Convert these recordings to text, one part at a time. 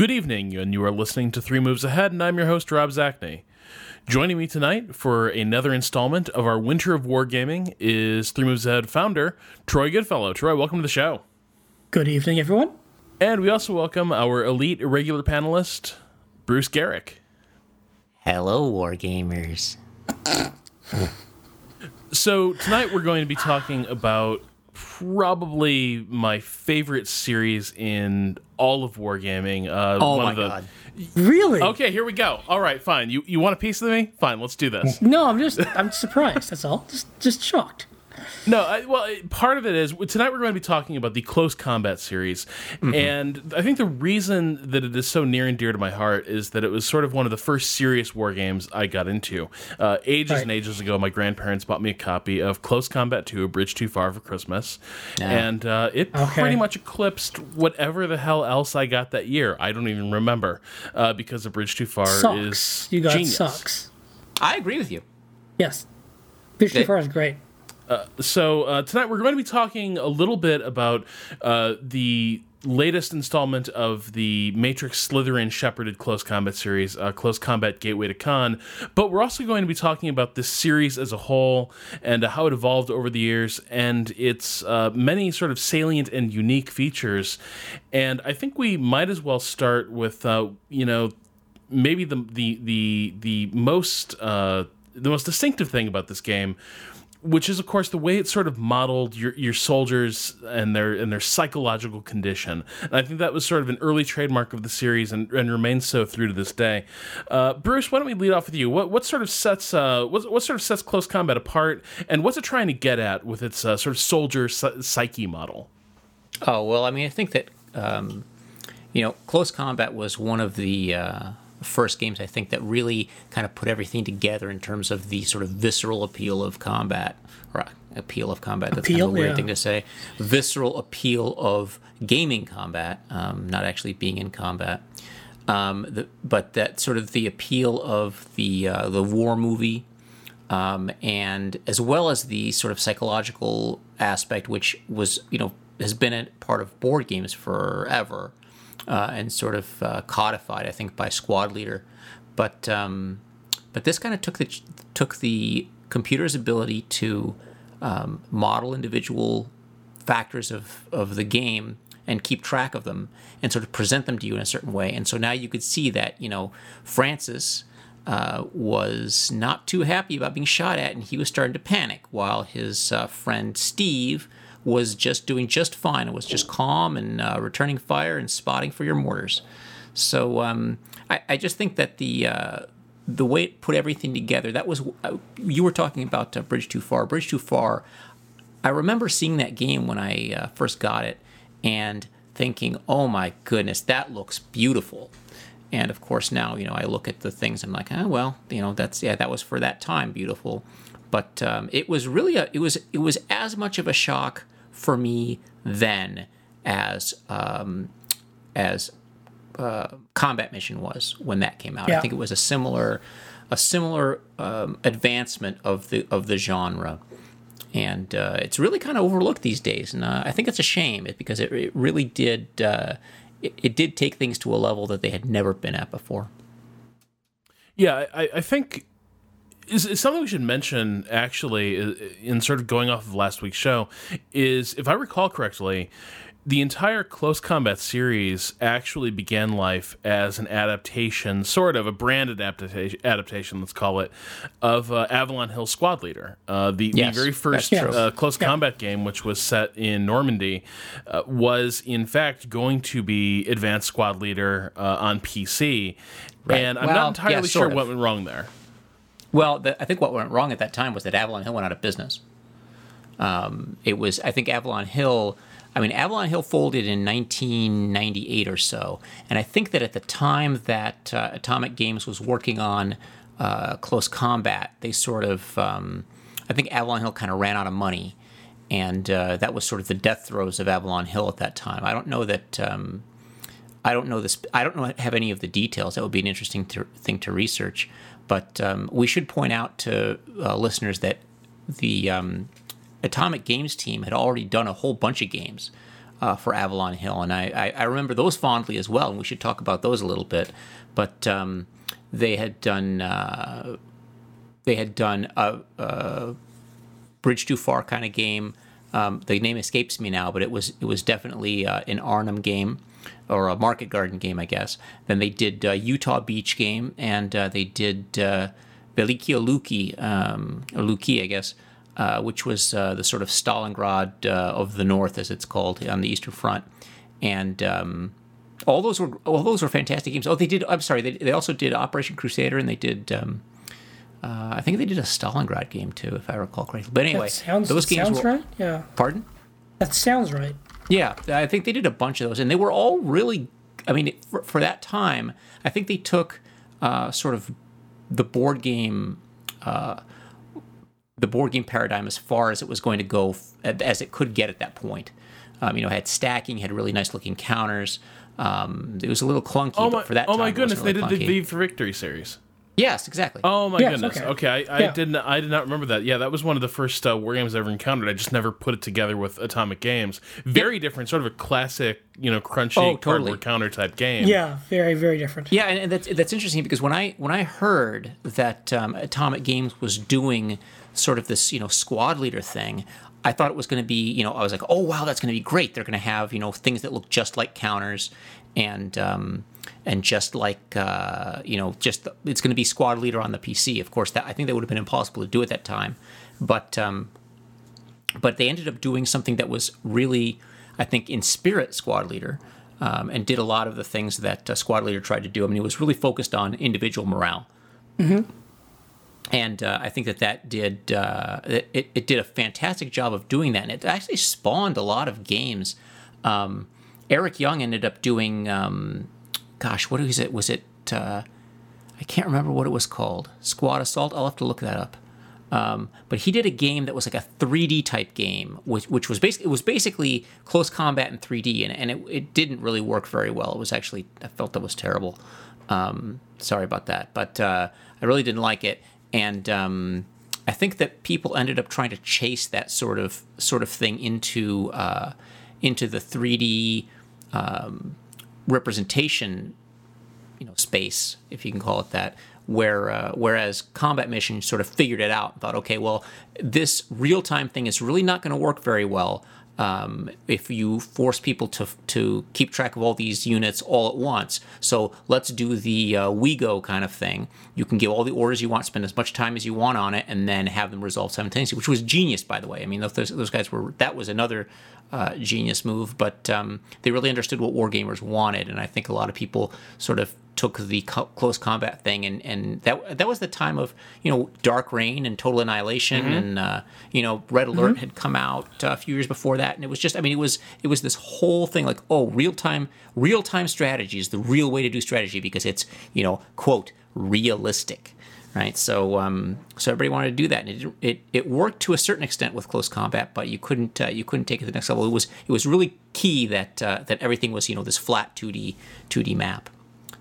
Good evening, and you are listening to Three Moves Ahead, and I'm your host, Rob Zacny. Joining me tonight for another installment of our Winter of Wargaming is Three Moves Ahead founder, Troy Goodfellow. Troy, welcome to the show. Good evening, everyone. And we also welcome our elite irregular panelist, Bruce Geryk. Hello, Wargamers. So, tonight we're going to be talking about probably my favorite series in all of wargaming. Uh, Oh one my of the, god. Really? Okay, here we go. All right, fine. You you want a piece of me? Fine, let's do this. No, I'm just I'm surprised. That's all. Just just shocked. No, I, well, part of it is tonight we're going to be talking about the close combat series, and I think the reason that it is so near and dear to my heart is that it was sort of one of the first serious war games I got into. Uh, ages Right. and ages ago, my grandparents bought me a copy of Close Combat Two: A Bridge Too Far for Christmas, and uh, it Okay. pretty much eclipsed whatever the hell else I got that year. I don't even remember uh, because A Bridge Too Far Sucks. is You got genius. sucks. I agree with you. Yes. Bridge Too Far is great. So uh, tonight we're going to be talking a little bit about uh, the latest installment of the Matrix Slitherine shepherded close combat series, uh, Close Combat Gateway to Caen. But we're also going to be talking about this series as a whole and uh, how it evolved over the years and its uh, many sort of salient and unique features. And I think we might as well start with, uh, you know, maybe the the the the most uh, the most distinctive thing about this game, which is of course the way it sort of modeled your your soldiers and their and their psychological condition. And I think that was sort of an early trademark of the series and, and remains so through to this day. Uh, Bruce, why don't we lead off with you? What what sort of sets uh, what what sort of sets close combat apart, and what's it trying to get at with its uh, sort of soldier psyche model? Oh well, I mean, I think that um, you know, close combat was one of the uh, first games I think that really kind of put everything together in terms of the sort of visceral appeal of combat or uh, appeal of combat. That's kind of a weird yeah. thing to say. Visceral appeal of gaming combat, um, not actually being in combat. Um, the, but that sort of the appeal of the uh, the war movie um, and as well as the sort of psychological aspect, which was you know has been a part of board games forever, uh, and sort of uh, codified, I think, by Squad Leader. But um, but this kind of took the took the computer's ability to um, model individual factors of, of the game and keep track of them and sort of present them to you in a certain way. And so now you could see that, you know, Francis uh, was not too happy about being shot at and he was starting to panic while his uh, friend Steve was just doing just fine It was just calm and uh, returning fire and spotting for your mortars. So um, I, I just think that the uh, the way it put everything together that was uh, you were talking about uh, Bridge Too Far. Bridge Too Far. I remember seeing that game when I uh, first got it and thinking, "Oh my goodness, that looks beautiful." And of course, now you know I look at the things. I'm like, "Oh well, you know that's yeah, that was for that time beautiful." But um, it was really a it was it was as much of a shock for me then as um, as uh, combat mission was when that came out. I think it was a similar a similar um, advancement of the of the genre and uh, it's really kind of overlooked these days. And uh, I think it's a shame because it, it really did uh, it, it did take things to a level that they had never been at before. Yeah, I, I think is, is something we should mention actually in sort of going off of last week's show is if I recall correctly, the entire Close Combat series actually began life as an adaptation, sort of a brand adaptation, adaptation let's call it, of uh, Avalon Hill Squad Leader. Uh, the, Yes, the very first uh, Close Combat game, which was set in Normandy, uh, was in fact going to be Advanced Squad Leader uh, on PC. And I'm Well, not entirely yeah, sure of. what went wrong there. Well, the, I think what went wrong at that time was that Avalon Hill went out of business. Um, it was, I think, Avalon Hill. I mean, Avalon Hill folded in 1998 or so, and I think that at the time that uh, Atomic Games was working on uh, Close Combat, they sort of, um, I think Avalon Hill kind of ran out of money, and uh, that was sort of the death throes of Avalon Hill at that time. I don't know that. Um, I don't know this. I don't know have any of the details. That would be an interesting to, thing to research. But um, we should point out to uh, listeners that the um, Atomic Games team had already done a whole bunch of games uh, for Avalon Hill, and I, I, I remember those fondly as well. And we should talk about those a little bit. But um, they had done uh, they had done a, a bridge too far kind of game. Um, the name escapes me now, but it was it was definitely uh, an Arnhem game or a Market Garden game, I guess. Then they did uh, Utah Beach game, and uh, they did uh, Velikiye Luki, um, Luki, I guess, uh, which was uh, the sort of Stalingrad of the North, as it's called on the Eastern Front, and. Um, all those were all those were fantastic games. Oh, they did. I'm sorry. They, they also did Operation Crusader, and they did. Um, uh, I think they did a Stalingrad game too, if I recall correctly. But anyway, That sounds, those games sounds were. right. Yeah, Pardon? that sounds right. Yeah, I think they did a bunch of those, and they were all really. I mean, for, for that time, I think they took uh, sort of the board game, uh, the board game paradigm as far as it was going to go, f- as it could get at that point. Um, you know, had stacking, had really nice looking counters. Um, it was a little clunky, Oh but my, for that oh time, my it wasn't goodness, they really did the clunky. V for Victory series. Yes, exactly. Oh my Yes, goodness. okay. Okay, I, I Yeah. didn't. I did not remember that. Yeah, that was one of the first uh, war games I ever encountered. I just never put it together with Atomic Games. Very different, sort of a classic, you know, crunchy Oh, totally. cardboard counter type game. Yeah, very very different. Yeah, and, and that's that's interesting because when I when I heard that um, Atomic Games was doing sort of this you know squad leader thing, I thought it was going to be you know I was like oh wow that's going to be great. They're going to have you know things that look just like counters and um, and just like uh, you know just it's going to be squad leader on the PC. Of course, that I think that would have been impossible to do at that time, but um, but they ended up doing something that was really, I think, in spirit squad leader, um, and did a lot of the things that uh, squad leader tried to do. I mean, it was really focused on individual morale, and uh, I think that that did uh, it, it did a fantastic job of doing that, and it actually spawned a lot of games. Um, Eric Young ended up doing, um, gosh, what was it? Was it? Uh, I can't remember what it was called. Squad Assault. I'll have to look that up. Um, but he did a game that was like a 3D type game, which, which was basically it was basically close combat in 3D, and, and it, it didn't really work very well. It was actually I felt that was terrible. Um, sorry about that, but uh, I really didn't like it, and um, I think that people ended up trying to chase that sort of sort of thing into uh, into the 3D um, representation you know space, if you can call it that. Where uh, whereas combat mission sort of figured it out and thought, okay, well, this real time thing is really not going to work very well um, if you force people to to keep track of all these units all at once. So let's do the uh, WeGo kind of thing. You can give all the orders you want, spend as much time as you want on it, and then have them resolve simultaneously, which was genius, by the way. I mean, those those guys were that was another uh, genius move, but um, they really understood what wargamers wanted, and I think a lot of people sort of took the co- close combat thing, and, and that that was the time of you know Dark Reign and Total Annihilation, and uh, you know Red Alert had come out uh, a few years before that, and it was just I mean it was it was this whole thing like oh real time real time strategy is the real way to do strategy because it's you know quote realistic right? So, um, so everybody wanted to do that, and it, it it worked to a certain extent with close combat, but you couldn't uh, you couldn't take it to the next level. It was it was really key that uh, that everything was you know this flat two D two D map.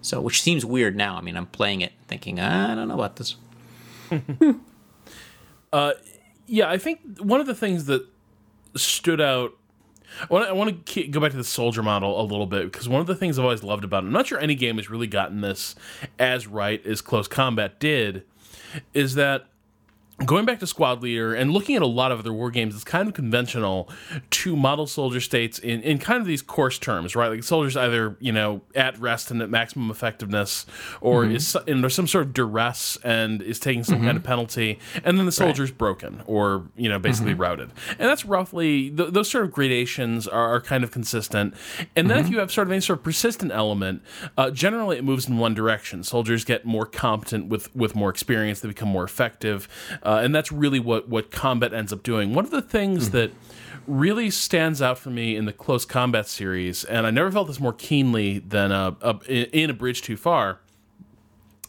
So, which seems weird now. I mean, I'm playing it thinking I don't know about this. Uh, yeah, I think one of the things that stood out. I want to go back to the soldier model a little bit because one of the things I've always loved about it, I'm not sure any game has really gotten this as right as Close Combat did, is that going back to Squad Leader and looking at a lot of other war games, it's kind of conventional to model soldier states in, in kind of these coarse terms, right? Like soldiers either, you know, at rest and at maximum effectiveness, or is and there's some sort of duress and is taking some kind of penalty, and then the soldier's broken or, you know, basically routed. And that's roughly, th- those sort of gradations are, are kind of consistent. And then if you have sort of any sort of persistent element, uh, generally it moves in one direction. Soldiers get more competent with, with more experience, they become more effective. Uh, and that's really what, what combat ends up doing. One of the things that really stands out for me in the close combat series, and I never felt this more keenly than uh, uh, in, A Bridge Too Far,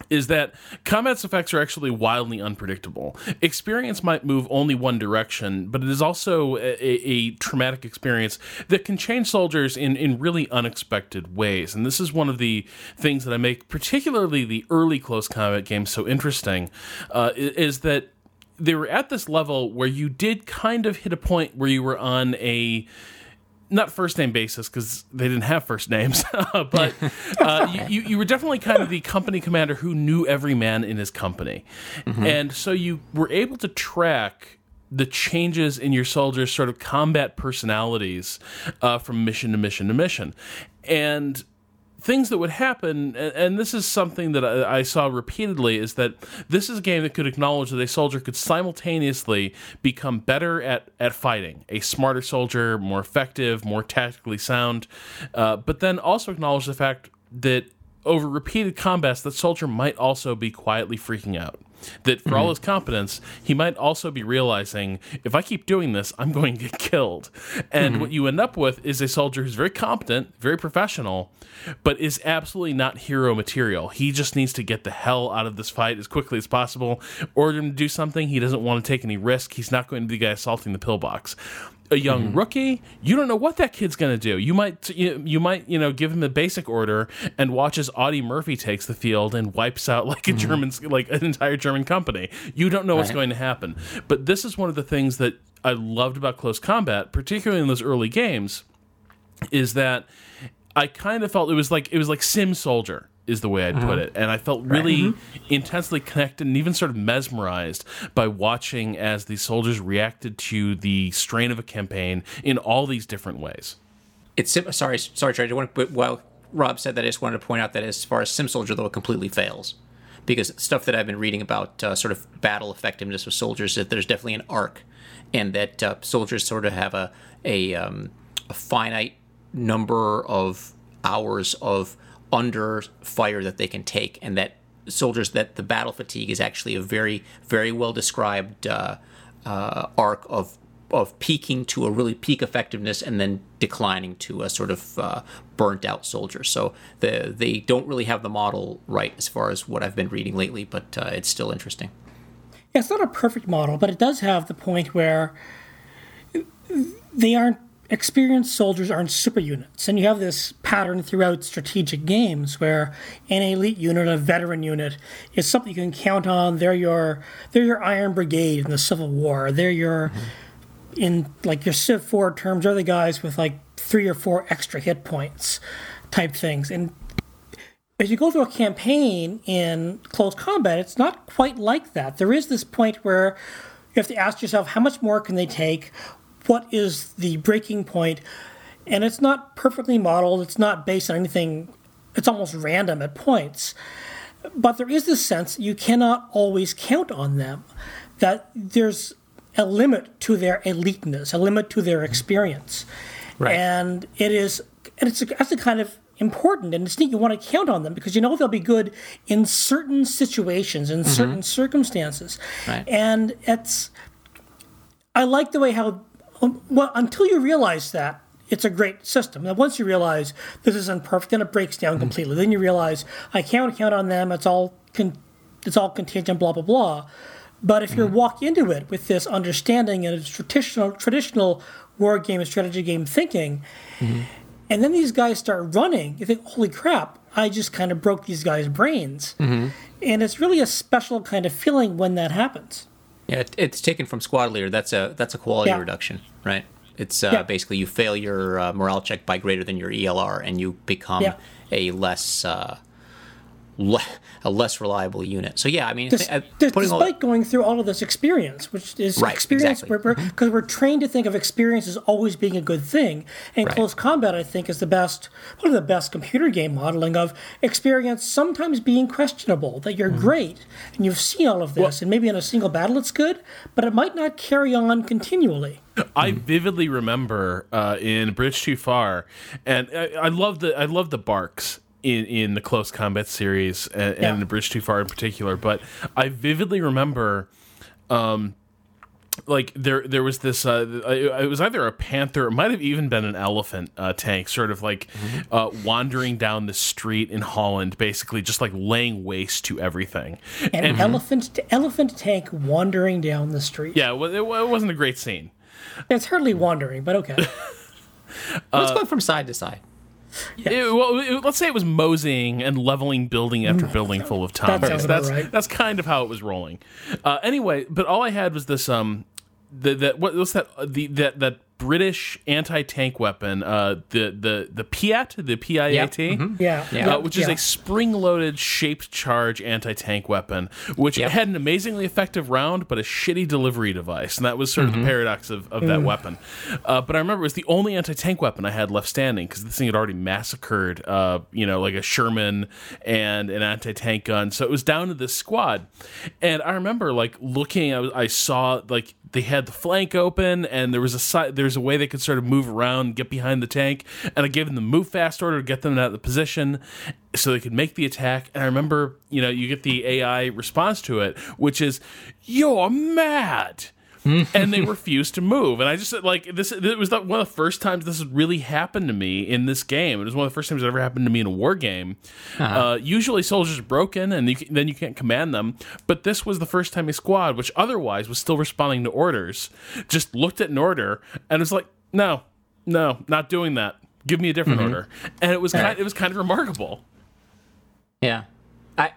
is that combat's effects are actually wildly unpredictable. Experience might move only one direction, but it is also a, a, a traumatic experience that can change soldiers in, in really unexpected ways. And this is one of the things that I make particularly the early close combat games so interesting, uh, is that they were at this level where you did kind of hit a point where you were on a not first name basis because they didn't have first names, but uh, you, you were definitely kind of the company commander who knew every man in his company, and so you were able to track the changes in your soldiers' sort of combat personalities uh, from mission to mission to mission, and things that would happen, and, this is something that I, I saw repeatedly, is that this is a game that could acknowledge that a soldier could simultaneously become better at, at fighting, a smarter soldier, more effective, more tactically sound, uh, but then also acknowledge the fact that over repeated combats, that soldier might also be quietly freaking out. That for all mm-hmm. his competence, he might also be realizing if I keep doing this, I'm going to get killed. And mm-hmm. what you end up with is a soldier who's very competent, very professional, but is absolutely not hero material. He just needs to get the hell out of this fight as quickly as possible. Order him to do something, he doesn't want to take any risk. He's not going to be the guy assaulting the pillbox a young mm-hmm. rookie, you don't know what that kid's going to do. You might you, you might you know give him a basic order and watch as Audie Murphy takes the field and wipes out like a mm-hmm. German like an entire German company. You don't know what's Right. going to happen. But this is one of the things that I loved about close combat, particularly in those early games, is that I kind of felt it was like it was like Sim Soldier is the way I'd put it, and I felt really intensely connected and even sort of mesmerized by watching as the soldiers reacted to the strain of a campaign in all these different ways. It's sim- sorry, sorry, Trey. I want to, but while Rob said that, I just wanted to point out that as far as Sim Soldier, though, it completely fails because stuff that I've been reading about uh, sort of battle effectiveness of soldiers that there's definitely an arc, and that uh, soldiers sort of have a a, um, a finite number of hours of under fire that they can take, and that soldiers that the battle fatigue is actually a very very well described uh, uh, arc of of peaking to a really peak effectiveness and then declining to a sort of uh, burnt out soldier. So the, they don't really have the model right as far as what I've been reading lately, but uh, it's still interesting. Yeah, it's not a perfect model, but it does have the point where they aren't experienced soldiers aren't super units, and you have this pattern throughout strategic games where an elite unit, a veteran unit, is something you can count on. They're your they're your Iron Brigade in the Civil War. They're your mm-hmm. in like your Civ 4 terms, are the guys with like three or four extra hit points type things. And as you go through a campaign in close combat, it's not quite like that. There is this point where you have to ask yourself how much more can they take? What is the breaking point? And it's not perfectly modeled, it's not based on anything, it's almost random at points. But there is this sense you cannot always count on them, that there's a limit to their eliteness, a limit to their experience. Right. And it is, and it's that's a kind of important and it's neat. You want to count on them because you know they'll be good in certain situations, in mm-hmm. certain circumstances. Right. And it's, I like the way how, Um, well, until you realize that, it's a great system. And once you realize this is imperfect, perfect, then it breaks down mm-hmm. completely. Then you realize I can't count on them. It's all con- it's all contingent. Blah blah blah. But if you mm-hmm. walk into it with this understanding and it's traditional traditional war game and strategy game thinking, mm-hmm. and then these guys start running, you think, "Holy crap! I just kind of broke these guys' brains." And it's really a special kind of feeling when that happens. Yeah, it, it's taken from squad leader. That's a that's a quality Yeah. reduction, right? It's uh, Yeah. basically you fail your uh, morale check by greater than your ELR, and you become Yeah. a less uh, le- a less reliable unit. So yeah, I mean, Dis- uh, dis- putting all despite going through all of this experience, which is Right, experience, exactly. Mm-hmm. because we're, trained to think of experience as always being a good thing. And Right. close combat, I think, is the best, one of the best computer game modeling of experience sometimes being questionable. That Mm-hmm. you're great and you've seen all of this, and maybe in a single battle it's good, but it might not carry on continually. I vividly remember uh, in Bridge Too Far, and I, I love the I love the barks in in the close combat series and, Yeah. and the Bridge Too Far in particular. But I vividly remember. Um, like there, there was this. Uh, it was either a panther, it might have even been an elephant uh, tank, sort of like uh, wandering down the street in Holland, basically just like laying waste to everything. An elephant elephant tank wandering down the street. Yeah, well, it, it wasn't a great scene. It's hardly wandering, but okay. let's go from side to side. It- well, it- let's say it was moseying and leveling building after building full of towers. sounds about that's right. that's kind of how it was rolling. Uh, anyway, but all I had was this um, the, that what was that uh, the that that British anti-tank weapon, uh, the the the Piat, the PIAT, Yeah. Yeah. uh, which is yeah. a spring-loaded shaped charge anti-tank weapon, which Yep. had an amazingly effective round, but a shitty delivery device, and that was sort of the paradox of, of that weapon. Uh, but I remember it was the only anti-tank weapon I had left standing because this thing had already massacred, uh, you know, like a Sherman and an anti-tank gun, so it was down to this squad. And I remember like looking, I, was, I saw like they had the flank open and there was a there's a way they could sort of move around and get behind the tank and i gave them the move fast order to get them out of the position so they could make the attack. And i remember you know you get the ai response to it which is you're mad and they refused to move. And i just like this it was the, one of the first times this had really happened to me in this game. It was one of the first times it ever happened to me in a war game. Uh, usually soldiers are broken and you can, then you can't command them. But this was the first time a squad which otherwise was still responding to orders just looked at an order and was like no no not doing that. Give me a different order. And it was kind, it was kind of remarkable. Yeah, I,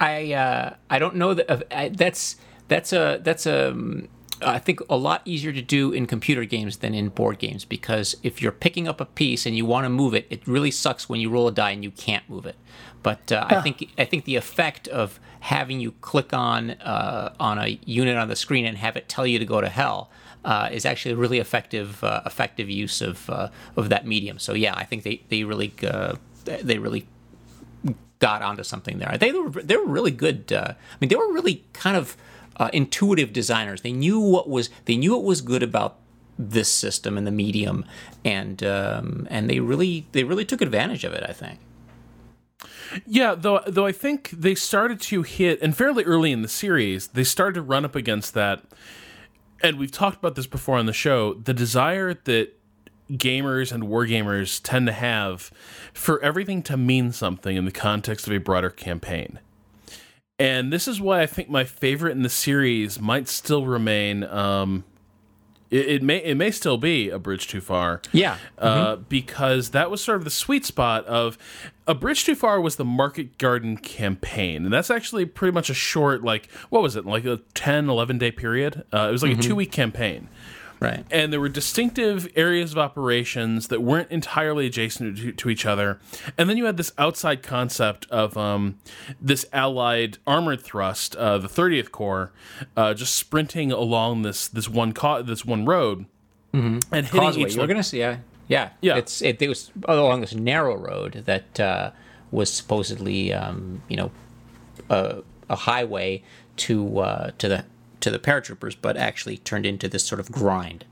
I, uh, I don't know that uh, I, that's that's a that's a um, I think a lot easier to do in computer games than in board games because if you're picking up a piece and you want to move it, it really sucks when you roll a die and you can't move it. But uh, I think I think the effect of having you click on uh, on a unit on the screen and have it tell you to go to hell. Uh, is actually a really effective uh, effective use of uh, of that medium. So yeah, I think they they really uh, they really got onto something there. They were they were really good. Uh, I mean, they were really kind of uh, intuitive designers. They knew what was they knew what was good about this system and the medium, and um, and they really they really took advantage of it. I think. Yeah, though though I think they started to hit and fairly early in the series, they started to run up against that and we've talked about this before on the show, the desire that gamers and wargamers tend to have for everything to mean something in the context of a broader campaign. And this is why I think my favorite in the series might still remain um it, it may it may still be a bridge too far. Yeah. uh, because that was sort of the sweet spot of a bridge too far was the market garden campaign. And that's actually pretty much a short like what was it like a 10 11 day period? Uh, it was like a two week campaign Right. and there were distinctive areas of operations that weren't entirely adjacent to, to each other. And then you had this outside concept of um, this allied armored thrust, uh, the 30th Corps, uh, just sprinting along this this one co- this one road and hitting Causeway. each. You were gonna see. Yeah. Yeah. Yeah. It's it, it was along this narrow road that uh, was supposedly um, you know a, a highway to uh, to the to the paratroopers, but actually turned into this sort of grind.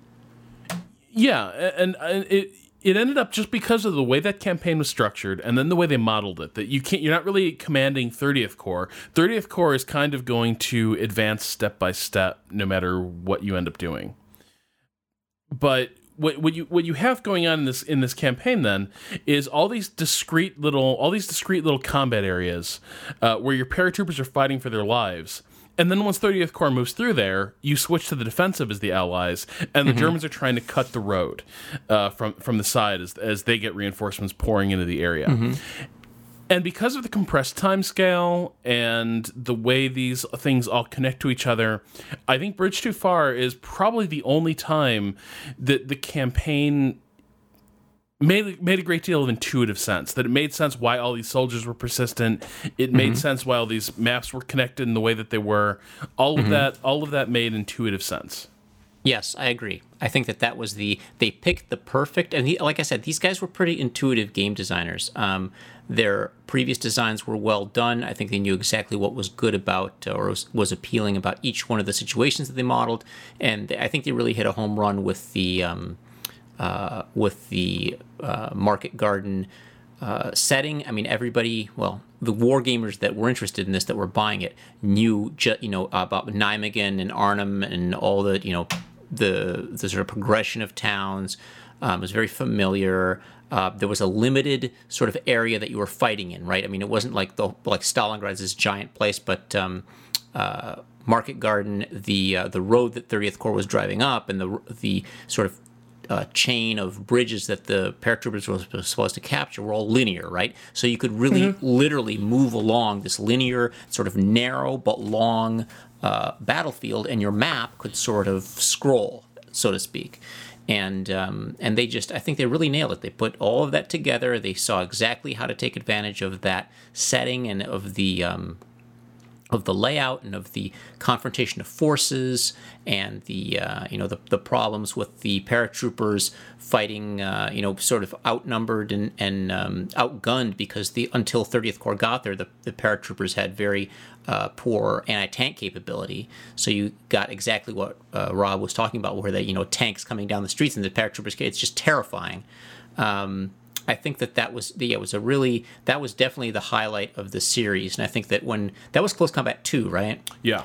Yeah, and, and it it ended up just because of the way that campaign was structured and then the way they modeled it that you can't you're not really commanding 30th corps 30th corps is kind of going to advance step by step no matter what you end up doing but what, what you what you have going on in this in this campaign then is all these discrete little all these discrete little combat areas uh, where your paratroopers are fighting for their lives and then once 30th Corps moves through there, you switch to the defensive as the Allies, and the Germans are trying to cut the road uh, from from the side as as they get reinforcements pouring into the area. And because of the compressed time scale and the way these things all connect to each other, I think Bridge Too Far is probably the only time that the campaign made made a great deal of intuitive sense. That it made sense why all these soldiers were persistent. It made sense why all these maps were connected in the way that they were. All of that, all of that made intuitive sense. Yes, I agree. I think that that was the they picked the perfect and like I said, these guys were pretty intuitive game designers. Um, their previous designs were well done. I think they knew exactly what was good about or was, was appealing about each one of the situations that they modeled, and I think they really hit a home run with the um, uh, with the uh, market garden uh, setting. I mean, everybody, well, the war gamers that were interested in this, that were buying it, knew, you know, about Nijmegen and Arnhem and all the, you know, the the sort of progression of towns. Um, was very familiar. Uh, there was a limited sort of area that you were fighting in, right? I mean, it wasn't like the like Stalingrad's this giant place, but um, uh, Market Garden, the uh, the road that 30th Corps was driving up, and the the sort of uh, chain of bridges that the paratroopers were supposed to capture were all linear, right? So you could really literally move along this linear, sort of narrow but long uh, battlefield, and your map could sort of scroll, so to speak. and um, and they just I think they really nailed it. They put all of that together. They saw exactly how to take advantage of that setting and of the um, of the layout and of the confrontation of forces and the uh, you know the, the problems with the paratroopers fighting uh, you know sort of outnumbered and, and um, outgunned because the until 30th Corps got there the, the paratroopers had very uh, poor anti-tank capability. So you got exactly what uh, Rob was talking about where they you know tanks coming down the streets and the paratroopers it's just terrifying. Um, I think that that was yeah, it was a really that was definitely the highlight of the series, and I think that when that was Close Combat two, right? Yeah.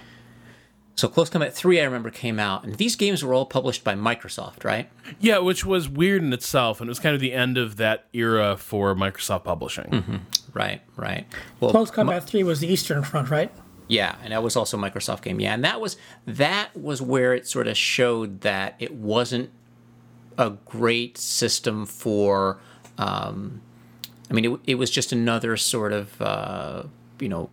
So Close Combat three, I remember came out, and these games were all published by Microsoft, right? Yeah, which was weird in itself, and it was kind of the end of that era for Microsoft publishing. Mm-hmm. Right, right. Well, Close Combat Three was the Eastern Front, right? Yeah, and that was also a Microsoft game. Yeah, and that was that was where it sort of showed that it wasn't a great system for um, I mean, it, it was just another sort of uh, you know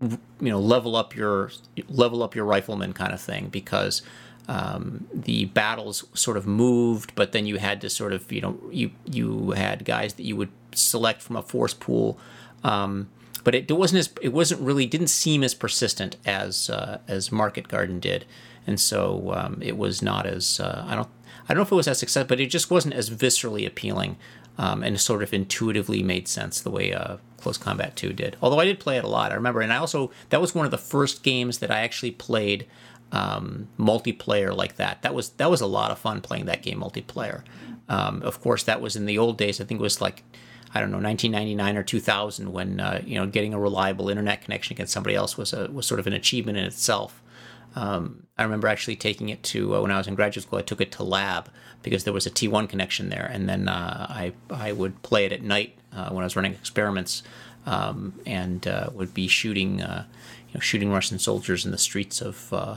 you know level up your level up your rifleman kind of thing because um, the battles sort of moved, but then you had to sort of you know you you had guys that you would select from a force pool. Um, but it, wasn't as it wasn't really didn't seem as persistent as uh, as Market Garden did, and so um, it was not as uh, I don't I don't know if it was as successful, but it just wasn't as viscerally appealing um, and sort of intuitively made sense the way uh, Close Combat 2 did. Although I did play it a lot, I remember, and I also that was one of the first games that I actually played um, multiplayer like that. That was that was a lot of fun playing that game multiplayer. Um, of course, that was in the old days. I think it was like I don't know 1999 or 2000 when uh, you know getting a reliable internet connection against somebody else was a was sort of an achievement in itself. Um, I remember actually taking it to uh, when I was in graduate school. I took it to lab because there was a T1 connection there, and then uh, I I would play it at night uh, when I was running experiments, um, and uh, would be shooting uh, you know shooting Russian soldiers in the streets of uh,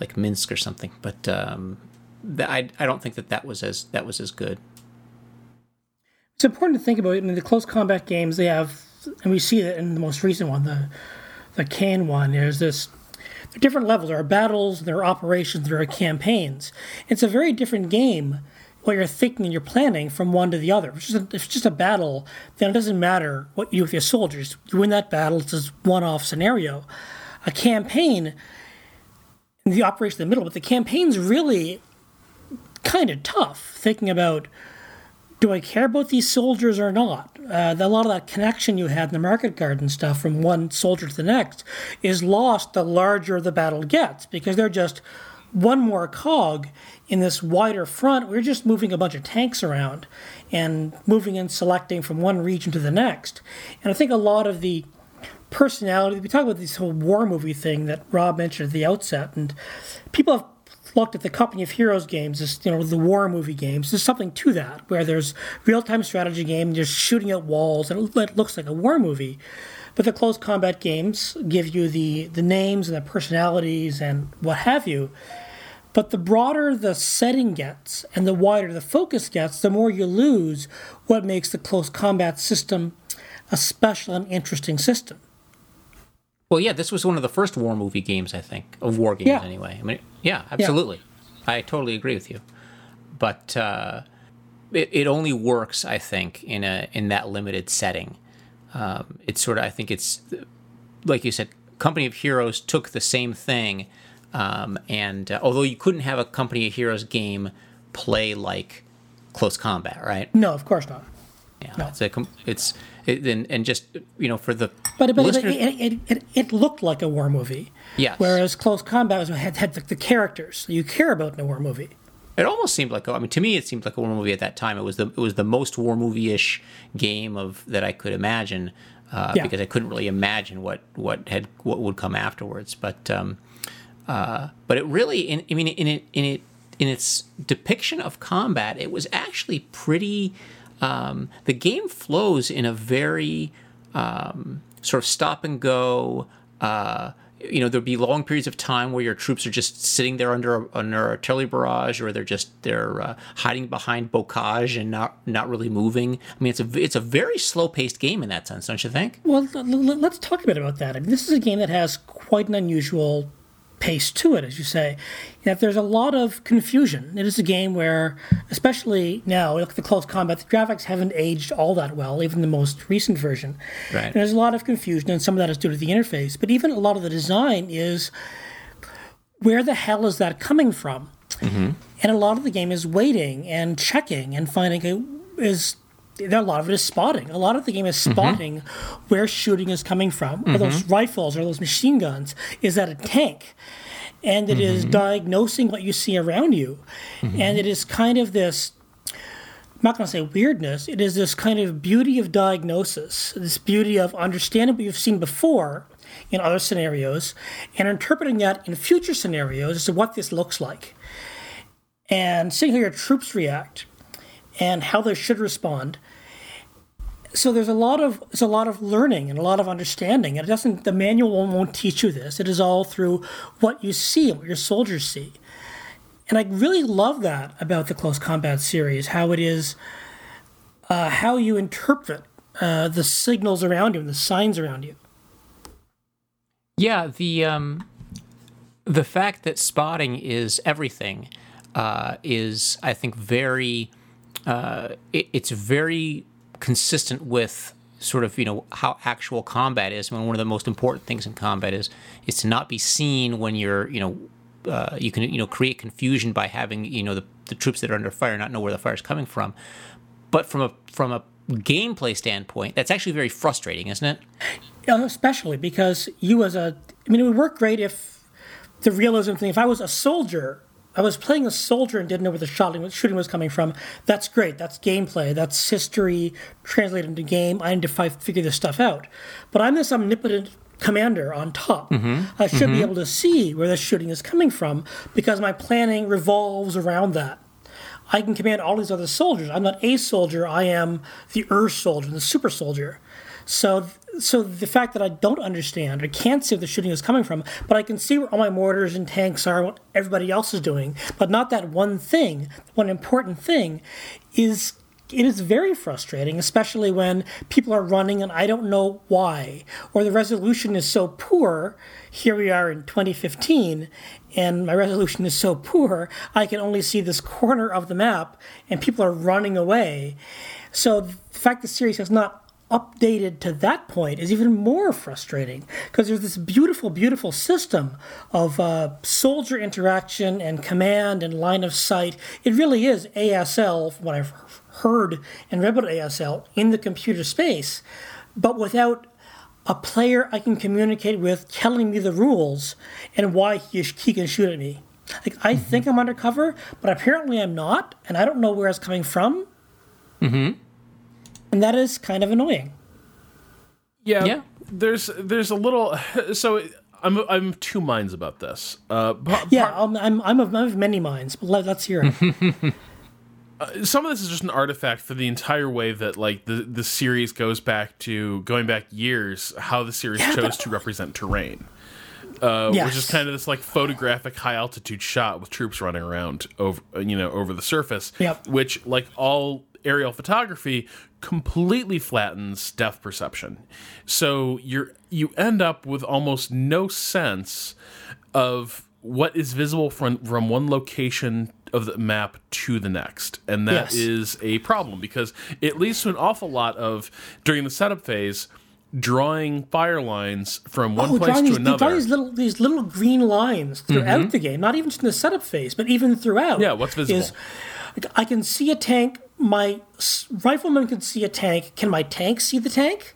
like Minsk or something. But um, th- I I don't think that that was as that was as good. It's important to think about. I mean, the close combat games they have, and we see it in the most recent one, the the Caen one. There's this different levels. There are battles, there are operations, there are campaigns. It's a very different game what you're thinking and you're planning from one to the other. If it's just a, if it's just a battle, then it doesn't matter what you do with your soldiers. You win that battle, it's this one-off scenario. A campaign, the operation in the middle, but the campaign's really kind of tough. Thinking about do I care about these soldiers or not? Uh, a lot of that connection you had in the market garden stuff from one soldier to the next is lost the larger the battle gets because they're just one more cog in this wider front. We're just moving a bunch of tanks around and moving and selecting from one region to the next. And I think a lot of the personality, we talk about this whole war movie thing that Rob mentioned at the outset, and people have looked at the Company of Heroes games as you know the war movie games. There's something to that where there's real time strategy game, you're shooting at walls, and it looks like a war movie. But the close combat games give you the the names and the personalities and what have you. But the broader the setting gets and the wider the focus gets, the more you lose what makes the close combat system a special and interesting system. Well, yeah, this was one of the first war movie games, I think, of war games yeah. anyway. I mean, yeah, absolutely. Yeah. I totally agree with you. But uh, it, it only works, I think, in a in that limited setting. Um, it's sort of, I think it's, like you said, Company of Heroes took the same thing. Um, and uh, although you couldn't have a Company of Heroes game play like Close Combat, right? No, of course not. Yeah, no. it's a, it's it, and, and just you know for the but, but listeners... it, it, it, it, looked like a war movie. Yes. Whereas Close Combat was, had had the, the characters you care about in a war movie. It almost seemed like I mean to me it seemed like a war movie at that time. It was the it was the most war movie ish game of that I could imagine uh, yeah. because I couldn't really imagine what what had what would come afterwards. But um, uh, but it really in, I mean in it in it in its depiction of combat it was actually pretty um, the game flows in a very um, sort of stop and go. Uh, you know, there'll be long periods of time where your troops are just sitting there under under a artillery barrage, or they're just they're uh, hiding behind bocage and not not really moving. I mean, it's a it's a very slow paced game in that sense, don't you think? Well, let's talk a bit about that. I mean, this is a game that has quite an unusual pace to it, as you say. That there's a lot of confusion. It is a game where, especially now, look at the close combat, the graphics haven't aged all that well, even the most recent version. Right. And there's a lot of confusion, and some of that is due to the interface. But even a lot of the design is where the hell is that coming from? Mm-hmm. And a lot of the game is waiting and checking and finding a, is a lot of it is spotting. A lot of the game is mm-hmm. spotting where shooting is coming from. Are those mm-hmm. rifles? Are those machine guns? Is that a tank? And it is mm-hmm. diagnosing what you see around you. And it is kind of this I'm not going to say weirdness, it is this kind of beauty of diagnosis, this beauty of understanding what you've seen before in other scenarios and interpreting that in future scenarios as to what this looks like. And seeing how your troops react and how they should respond. So there's a lot of there's a lot of learning and a lot of understanding. And it doesn't the manual won't teach you this. It is all through what you see what your soldiers see. And I really love that about the Close Combat series, how it is, uh, how you interpret uh, the signals around you and the signs around you. Yeah, the um, the fact that spotting is everything uh, is, I think, very. Uh, it, it's very consistent with sort of you know how actual combat is. Mean, one of the most important things in combat is is to not be seen when you're you know. Uh, you can you know create confusion by having you know the, the troops that are under fire not know where the fire is coming from, but from a from a gameplay standpoint, that's actually very frustrating, isn't it? Yeah, especially because you as a I mean it would work great if the realism thing if I was a soldier I was playing a soldier and didn't know where the shooting shooting was coming from. That's great. That's gameplay. That's history translated into game. I need to fi- figure this stuff out. But I'm this omnipotent commander on top. Mm-hmm. I should be mm-hmm. able to see where the shooting is coming from because my planning revolves around that. I can command all these other soldiers. I'm not a soldier. I am the Ur soldier, the super soldier. So, so the fact that I don't understand I can't see where the shooting is coming from, but I can see where all my mortars and tanks are, what everybody else is doing, but not that one thing, one important thing, is it is very frustrating, especially when people are running and I don't know why, or the resolution is so poor. Here we are in 2015, and my resolution is so poor, I can only see this corner of the map, and people are running away. So the fact the series has not updated to that point is even more frustrating because there's this beautiful, beautiful system of uh, soldier interaction and command and line of sight. It really is ASL, what I've heard and read about ASL, in the computer space, but without a player I can communicate with telling me the rules and why he, he can shoot at me. Like I think I'm undercover, but apparently I'm not, and I don't know where it's coming from. Mm-hmm. And that is kind of annoying. Yeah, Yeah. There's there's a little so I'm I'm of two minds about this. Uh, pa- Yeah, I'm I'm, I'm, of, I'm of many minds, but let, let's hear it. some of this is just an artifact for the entire way that like the the series goes back to going back years how the series Yeah, chose but- to represent terrain. Uh, Yes. Which is kind of this like photographic high altitude shot with troops running around over you know over the surface. Yep. Which like all aerial photography completely flattens depth perception. So you're you end up with almost no sense of what is visible from from one location of the map to the next and that Yes. is a problem because it leads to an awful lot of during the setup phase drawing fire lines from one Oh, place to these, another draw these little these little green lines throughout mm-hmm. the game, not even just in the setup phase, but even throughout. Yeah, what's visible? Is, I can see a tank. My rifleman can see a tank. Can my tank see the tank?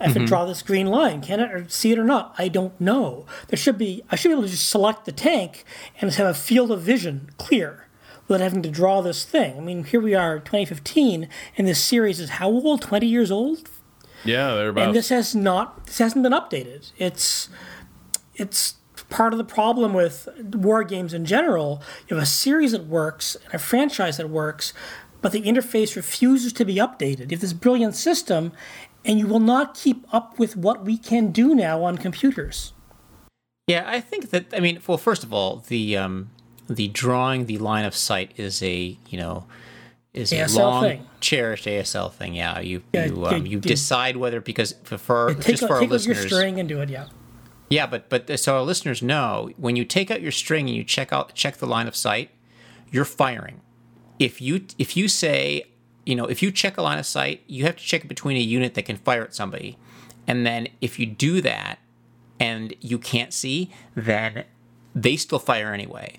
I have mm-hmm. to draw this green line. Can it or see it or not? I don't know. There should be. I should be able to just select the tank and have a field of vision clear without having to draw this thing. I mean, here we are, 2015, and this series is how old? 20 years old? yeah they're about and this has not this hasn't been updated it's it's part of the problem with war games in general you have a series that works and a franchise that works but the interface refuses to be updated you have this brilliant system and you will not keep up with what we can do now on computers Yeah, I think that. I mean, well, first of all, the um, the drawing the line of sight is a you know is a long thing. cherished ASL thing. Yeah, you Yeah, you yeah, um, you yeah. decide whether because for, for take, just for our take out your string and do it yeah Yeah, but but so our listeners know when you take out your string and you check out check the line of sight, you're firing. If you if you say, you know, if you check a line of sight, you have to check between a unit that can fire at somebody. And then if you do that and you can't see, then they still fire anyway.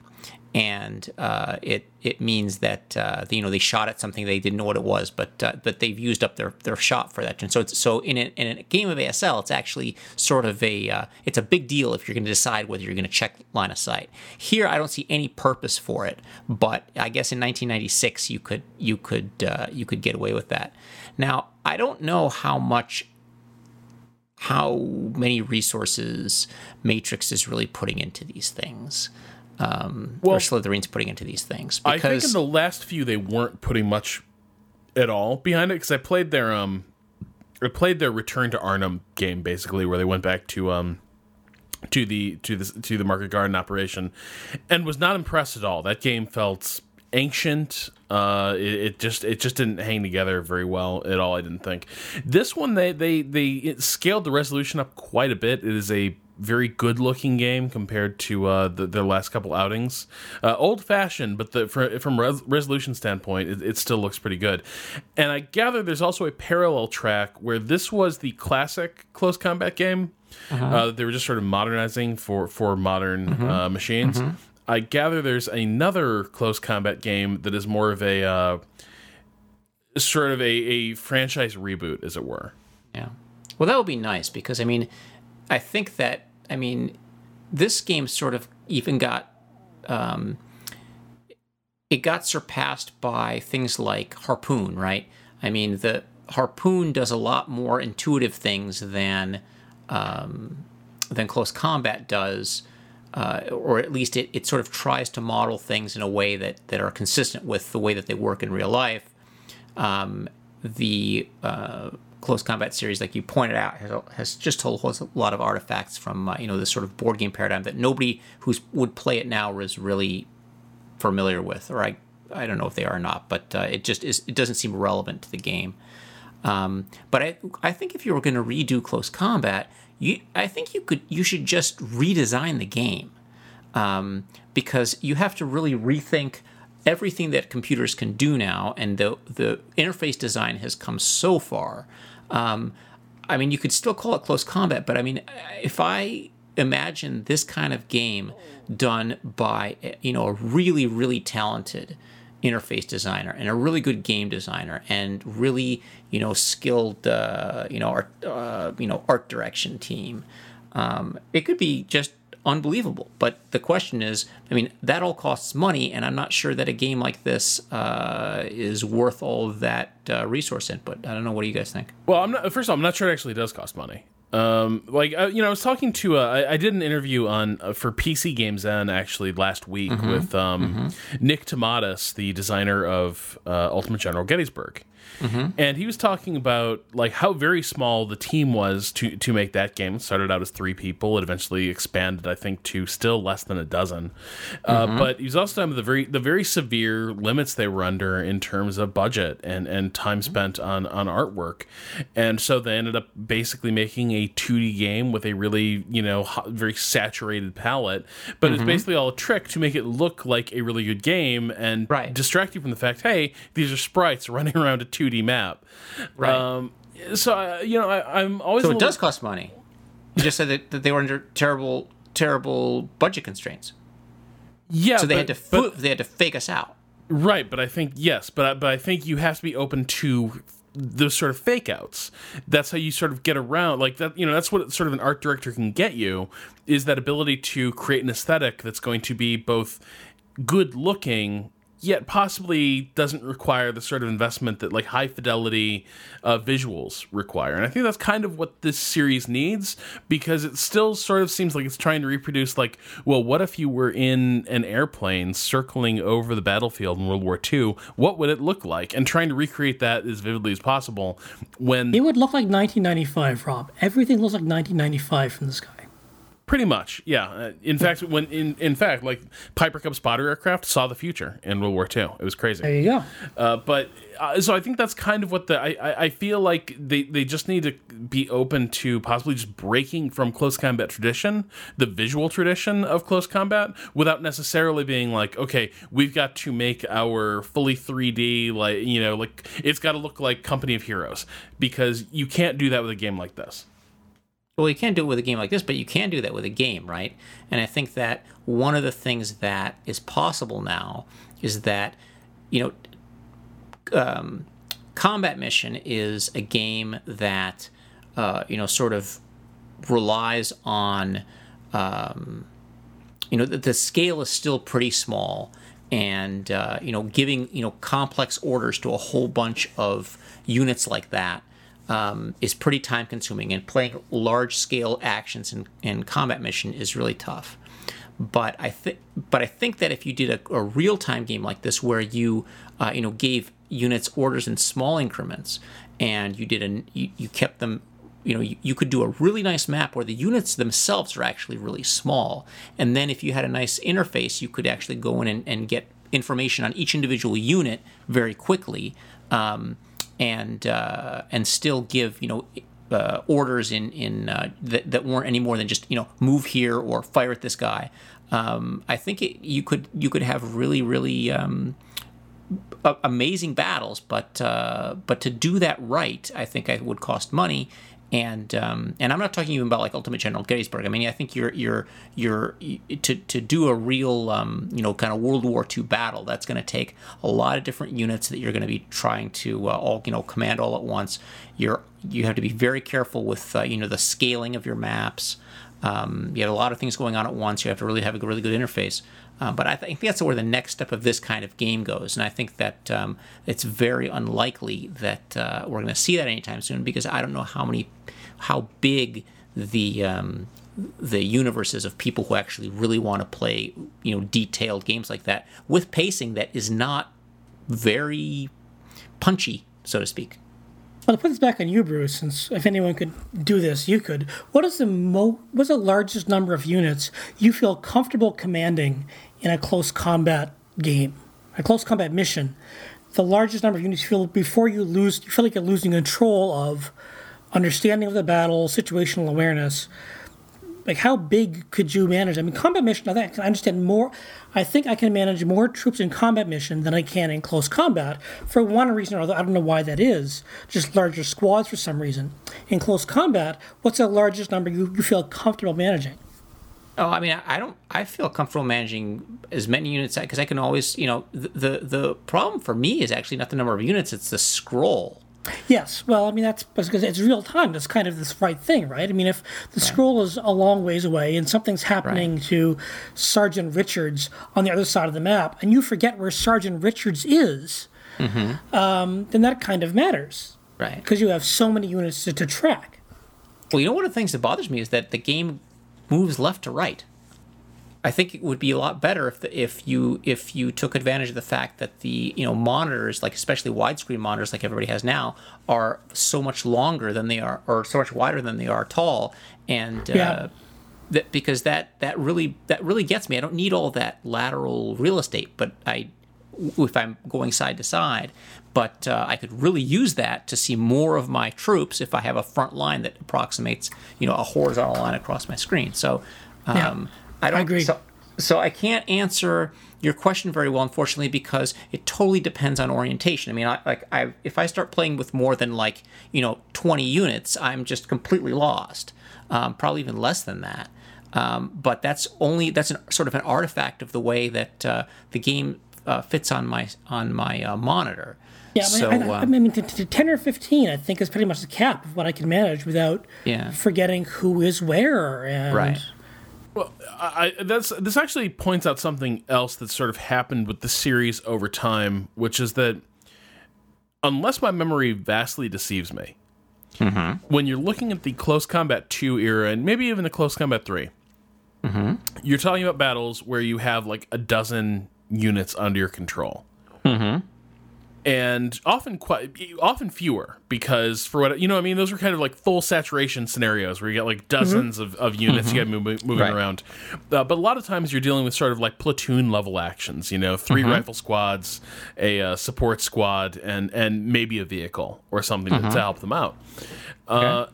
And uh, it it means that uh, you know they shot at something they didn't know what it was, but uh, but they've used up their, their shot for that. And so so in a, in a game of ASL, it's actually sort of a uh, it's a big deal if you're going to decide whether you're going to check line of sight. Here, I don't see any purpose for it, but I guess in 1996 you could you could uh, you could get away with that. Now I don't know how much how many resources Matrix is really putting into these things. Um, Well- or Slitherine's putting into these things I think in the last few they weren't putting much at all behind it because I played their um, I played their Return to Arnhem game basically where they went back to um, to the to the to the Market Garden operation, and was not impressed at all. That game felt ancient. Uh, it, it just it just didn't hang together very well at all. I didn't think this one they they they it scaled the resolution up quite a bit. It is a very good looking game compared to uh, the, their last couple outings. Uh, old fashioned, but the, for, from res- resolution standpoint, it, it still looks pretty good. And I gather there's also a parallel track where this was the classic close combat game. uh they were just sort of modernizing for for modern uh, machines. I gather there's another close combat game that is more of a uh, sort of a, a franchise reboot, as it were. Yeah. Well, that would be nice because I mean, I think that I mean, this game sort of even got um, it got surpassed by things like Harpoon, right? I mean, the Harpoon does a lot more intuitive things than um, than Close Combat does. Uh, or at least it, it sort of tries to model things in a way that, that are consistent with the way that they work in real life um, the uh, close combat series, like you pointed out, has, has just told a lot of artifacts from uh, you know this sort of board game paradigm that nobody who would play it now is really familiar with, or I I don't know if they are or not, but uh, it just is it doesn't seem relevant to the game. Um, but I I think if you were going to redo close combat, you I think you could you should just redesign the game um, because you have to really rethink everything that computers can do now, and the the interface design has come so far. Um, I mean, you could still call it close combat, but I mean, if I imagine this kind of game done by you know a really really talented interface designer and a really good game designer and really you know skilled uh, you know art uh, you know art direction team um, it could be just unbelievable but the question is i mean that all costs money and i'm not sure that a game like this uh, is worth all of that uh, resource input i don't know what do you guys think Well, I'm not. First of all, I'm not sure it actually does cost money. Um, like uh, you know, I was talking to. Uh, I, I did an interview on uh, for PCGamesN actually last week with um, Nick Thomadis, the designer of uh, Ultimate General Gettysburg, Mm-hmm. and he was talking about like how very small the team was to to make that game. It started out as three people. It eventually expanded, I think, to still less than a dozen. Uh, mm-hmm. but he was also talking about the very the very severe limits they were under in terms of budget and and time mm-hmm. spent on on artwork, and so they ended up basically making a 2D game with a really you know hot, very saturated palette. But it's basically all a trick to make it look like a really good game and Right. distract you from the fact, hey, these are sprites running around a 2D map. Right. Um, so uh, you know, I, I'm always so it little- does cost money you just said that, that they were under terrible terrible budget constraints yeah. so they but, had to but- they had to fake us out Right, but I think yes, but I, but I think you have to be open to those sort of fake outs. That's how you sort of get around like that. You know, that's what sort of an art director can get you is that ability to create an aesthetic that's going to be both good looking yet possibly doesn't require the sort of investment that like high fidelity uh, visuals require and i think that's kind of what this series needs because it still sort of seems like it's trying to reproduce like well what if you were in an airplane circling over the battlefield in world war ii what would it look like and trying to recreate that as vividly as possible when It would look like 1995, Rob. Everything looks like 1995 from the sky. Pretty much, yeah. Uh, in fact, when in in fact, like Piper Cub spotter aircraft saw the future in World War II. It was crazy. There you go. Uh, but uh, so I think that's kind of what the I, I, I feel like they, they just need to be open to possibly just breaking from close combat tradition, the visual tradition of close combat, without necessarily being like, okay, we've got to make our fully 3D like you know like it's got to look like Company of Heroes because you can't do that with a game like this. Well, you can't do it with a game like this, but you can do that with a game, right? And I think that one of the things that is possible now is that, you know, um, Combat Mission is a game that, uh, you know, sort of relies on, um, you know, the, the, scale is still pretty small, and uh, you know, giving you know complex orders to a whole bunch of units like that um, is pretty time consuming, and playing large scale actions in, in combat mission is really tough. But I think, but I think that if you did a, a real time game like this, where you, uh, you know, gave units orders in small increments, and you did an, you, you kept them you know you, you, could do a really nice map where the units themselves are actually really small and then if you had a nice interface you could actually go in and, and get information on each individual unit very quickly um, and uh, and still give you know uh, orders in in uh, that, that weren't any more than just you know move here or fire at this guy. Um, I think it, you could you could have really really um, amazing battles, but uh, but to do that right, I think it would cost money, and um, and I'm not talking even about like Ultimate General Gettysburg. I mean, I think you're you're you're to to do a real um, you know kind of World War II battle. That's going to take a lot of different units that you're going to be trying to uh, all you know command all at once. You're you have to be very careful with uh, you know the scaling of your maps. Um, you have a lot of things going on at once. You have to really have a really good interface. Uh, but I think that's where the next step of this kind of game goes, and I think that um, it's very unlikely that uh, we're going to see that anytime soon because I don't know how many, how big the um, the universe is of people who actually really want to play, you know, detailed games like that with pacing that is not very punchy, so to speak. Well, to put this back on you, Bruce, since if anyone could do this, you could. What is the mo- what's the largest number of units you feel comfortable commanding in a close combat game, a close combat mission, the largest number of units you feel before you lose, you feel like you're losing control of understanding of the battle, situational awareness. Like how big could you manage? I mean, combat mission. I think I can understand more. I think I can manage more troops in combat mission than I can in close combat for one reason or other. I don't know why that is. Just larger squads for some reason. In close combat, what's the largest number you, you feel comfortable managing? Oh, I mean, I don't. I feel comfortable managing as many units because I can always, you know, the, the the problem for me is actually not the number of units; it's the scroll. Yes, well, I mean that's because it's real time. That's kind of this right thing, right? I mean, if the right. scroll is a long ways away and something's happening right. to Sergeant Richards on the other side of the map, and you forget where Sergeant Richards is, mm-hmm. um, then that kind of matters, right? Because you have so many units to, to track. Well, you know, one of the things that bothers me is that the game moves left to right. I think it would be a lot better if the, if you if you took advantage of the fact that the you know monitors like especially widescreen monitors like everybody has now are so much longer than they are or so much wider than they are tall and yeah. uh, that because that that really that really gets me. I don't need all that lateral real estate, but I if I'm going side to side. But uh, I could really use that to see more of my troops if I have a front line that approximates, you know, a horizontal line across my screen. So, um, yeah, I don't I agree. So, so I can't answer your question very well, unfortunately, because it totally depends on orientation. I mean, I, like I, if I start playing with more than like you know 20 units, I'm just completely lost. Um, probably even less than that. Um, but that's only that's an, sort of an artifact of the way that uh, the game uh, fits on my on my uh, monitor. Yeah, so, I, I, I, mean, to, to, ten or fifteen, I think is pretty much the cap of what I can manage without yeah. forgetting who is where. And right. Well, I, that's this actually points out something else that sort of happened with the series over time, which is that unless my memory vastly deceives me, mm-hmm. when you're looking at the Close Combat Two era and maybe even the Close Combat 3 you mm-hmm. you're talking about battles where you have like a dozen units under your control. Mm-hmm. And often quite often fewer because for what you know, I mean, those were kind of like full saturation scenarios where you get like dozens of, of units you got moving, moving Right. around. Uh, but a lot of times you're dealing with sort of like platoon level actions. You know, 3 rifle squads, a uh, support squad, and and maybe a vehicle or something to, to help them out. Uh,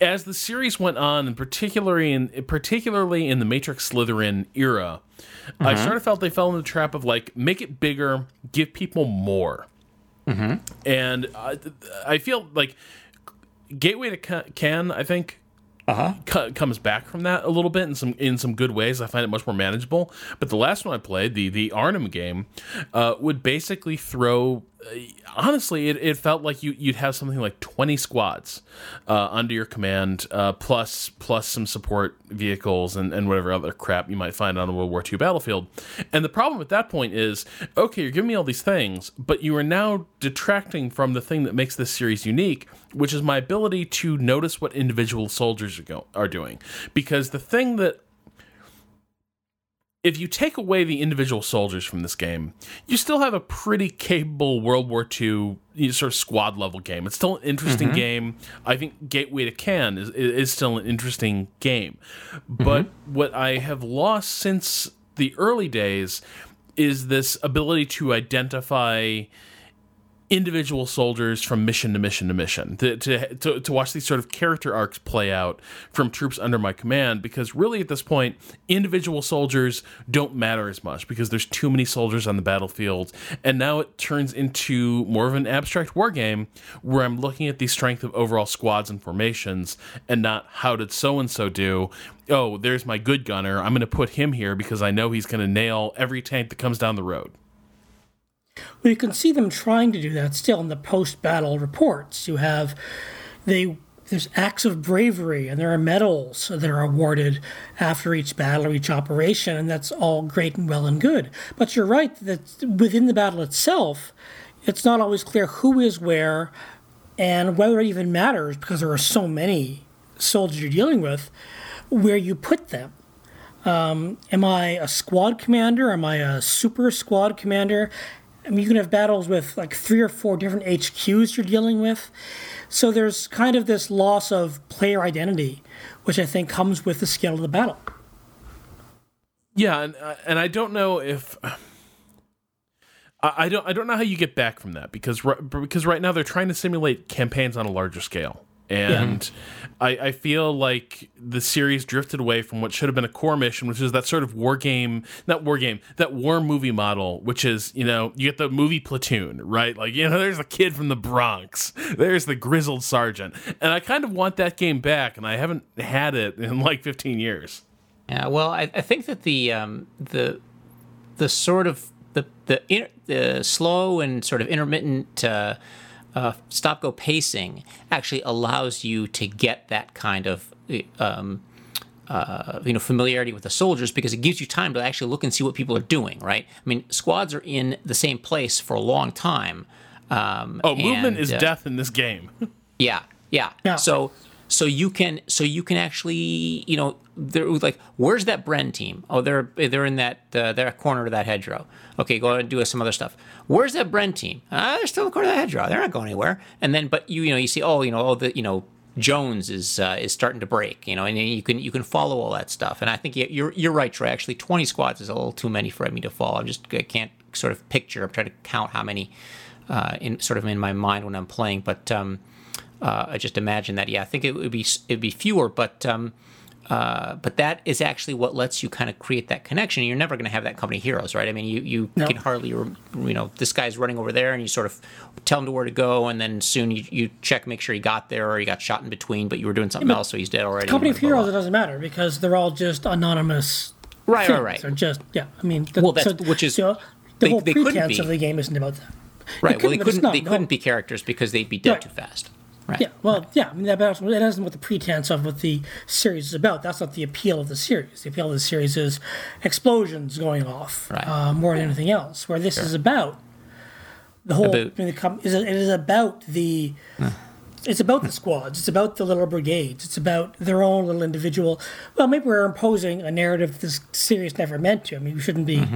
as the series went on, and particularly in particularly in the Matrix Slitherine era, I mm-hmm. sort of felt they fell in the trap of like make it bigger, give people more, mm-hmm. and I, I feel like Gateway to Caen, I think. Co- comes back from that a little bit in some in some good ways. I find it much more manageable. But the last one I played, the the Arnhem game, uh, would basically throw. Uh, honestly, it, it felt like you you'd have something like twenty squads uh, under your command, uh, plus plus some support vehicles and, and whatever other crap you might find on a World War II battlefield. And the problem at that point is, okay, you're giving me all these things, but you are now detracting from the thing that makes this series unique, which is my ability to notice what individual soldiers are go- are doing. Because the thing that if you take away the individual soldiers from this game, you still have a pretty capable World War II you know, sort of squad level game. It's still an interesting mm-hmm. game. I think Gateway to Caen is, is still an interesting game. Mm-hmm. But what I have lost since the early days is this ability to identify individual soldiers from mission to mission to mission. To, to, to, to watch these sort of character arcs play out from troops under my command because really at this point individual soldiers don't matter as much because there's too many soldiers on the battlefield. And now it turns into more of an abstract war game where i'm looking at the strength of overall squads and formations and not how did so and so do. Oh there's my good gunner. I'm going to put him here because i know he's going to nail every tank that comes down the road Well, you can see them trying to do that still in the post-battle reports. You have they there's acts of bravery and there are medals that are awarded after each battle or each operation, and that's all great and well and good. But you're right that within the battle itself, it's not always clear who is where and whether it even matters because there are so many soldiers you're dealing with, where you put them. Um, am I a squad commander? Am I a super squad commander? I mean, you can have battles with like three or four different HQs you're dealing with. So there's kind of this loss of player identity, which I think comes with the scale of the battle. Yeah, and uh, and I don't know if I, I don't I don't know how you get back from that because because right now they're trying to simulate campaigns on a larger scale, and I, I feel like the series drifted away from what should have been a core mission, which is that sort of war game, not war game, that war movie model, which is you know you get the movie platoon, right? Like you know there's a kid from the Bronx, there's the grizzled sergeant, and I kind of want that game back, and I haven't had it in like 15 years. Yeah, well, I, I think that the um, the the sort of the the, inter, the slow and sort of intermittent uh, uh, stop go pacing actually allows you to get that kind of um, uh, you know familiarity with the soldiers because it gives you time to actually look and see what people are doing. Right? I mean, squads are in the same place for a long time. Um, Oh, movement and, is uh, death in this game. yeah, yeah. Yeah. So so you can so you can actually you know they're like where's that Bren team? Oh, they're they're in that uh, they're at corner of that hedgerow. Okay, go ahead and do some other stuff. Where's that Bren team? Ah, they're still in the corner of that hedgerow. They're not going anywhere. And then but you you know you see oh you know oh the you know Jones is uh, is starting to break, you know, and you can you can follow all that stuff. And I think you- you're you're right, Troy. Actually, 20 squads is a little too many for me to follow. I'm just I can't sort of picture. I'm trying to count how many uh, in sort of in my mind when I'm playing, but. Um, uh, I just imagine that. Yeah, I think it would be it'd be fewer, but um, uh, but that is actually what lets you kind of create that connection. You're never going to have that company heroes, right? I mean, you you No. can hardly you know this guy's running over there, and you sort of tell him to where to go, and then soon you, you check make sure he got there or he got shot in between, but you were doing something else, so he's dead already. Company of heroes, it doesn't matter because they're all just anonymous. Right, right, right. They're just yeah. I mean, the, Well, that's- which is- you know, the they- whole they pretense of the game isn't about that. Right. Well, they couldn't not, they no. couldn't be characters because they'd be dead Right. too fast. Right. Yeah, well, yeah, I mean, that, it isn't what the pretense of what the series is about. That's not the appeal of the series. The appeal of the series is explosions going off Right. uh, more than anything else. Where this is about the whole. About- I mean, the is it is about the. It's about the squads. It's about the little brigades. It's about their own little individual. Well, maybe we're imposing a narrative this series never meant to. I mean, we shouldn't be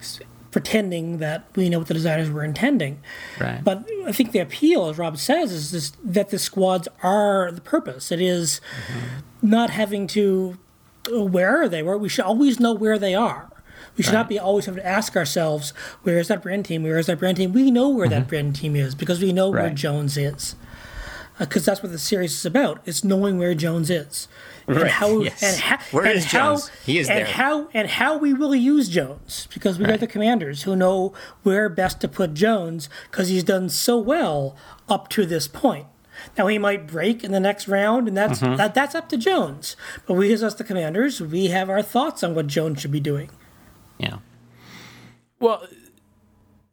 s- pretending that we know what the designers were intending. Right. But I think the appeal, as Rob says, is this, that the squads are the purpose. It is mm-hmm. not having to uh, where are they? Where we should always know where they are. We should not be always having to ask ourselves, where is that Bren team? Where is that Bren team? We know where that mm-hmm. Bren team is because we know where Jones is. Uh, because that's what the series is about. It's knowing where Jones is. And Right, how yes. and, ha- Where and is how, Jones? He is and there. how and how we will use Jones because we are the commanders who know where best to put Jones because he's done so well up to this point. Now he might break in the next round, and that's Mm-hmm. that, that's up to Jones. But we, as us, the commanders, we have our thoughts on what Jones should be doing. Yeah. Well,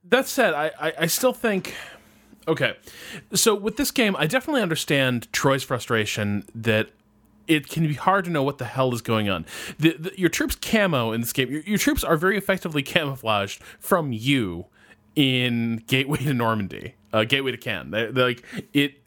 that said, I, I, I still think. Okay. So with this game, I definitely understand Troy's frustration that it can be hard to know what the hell is going on. The, the, your troops' camo in this game, your, your troops are very effectively camouflaged from you in Gateway to Normandy, uh, Gateway to Caen. They're like it.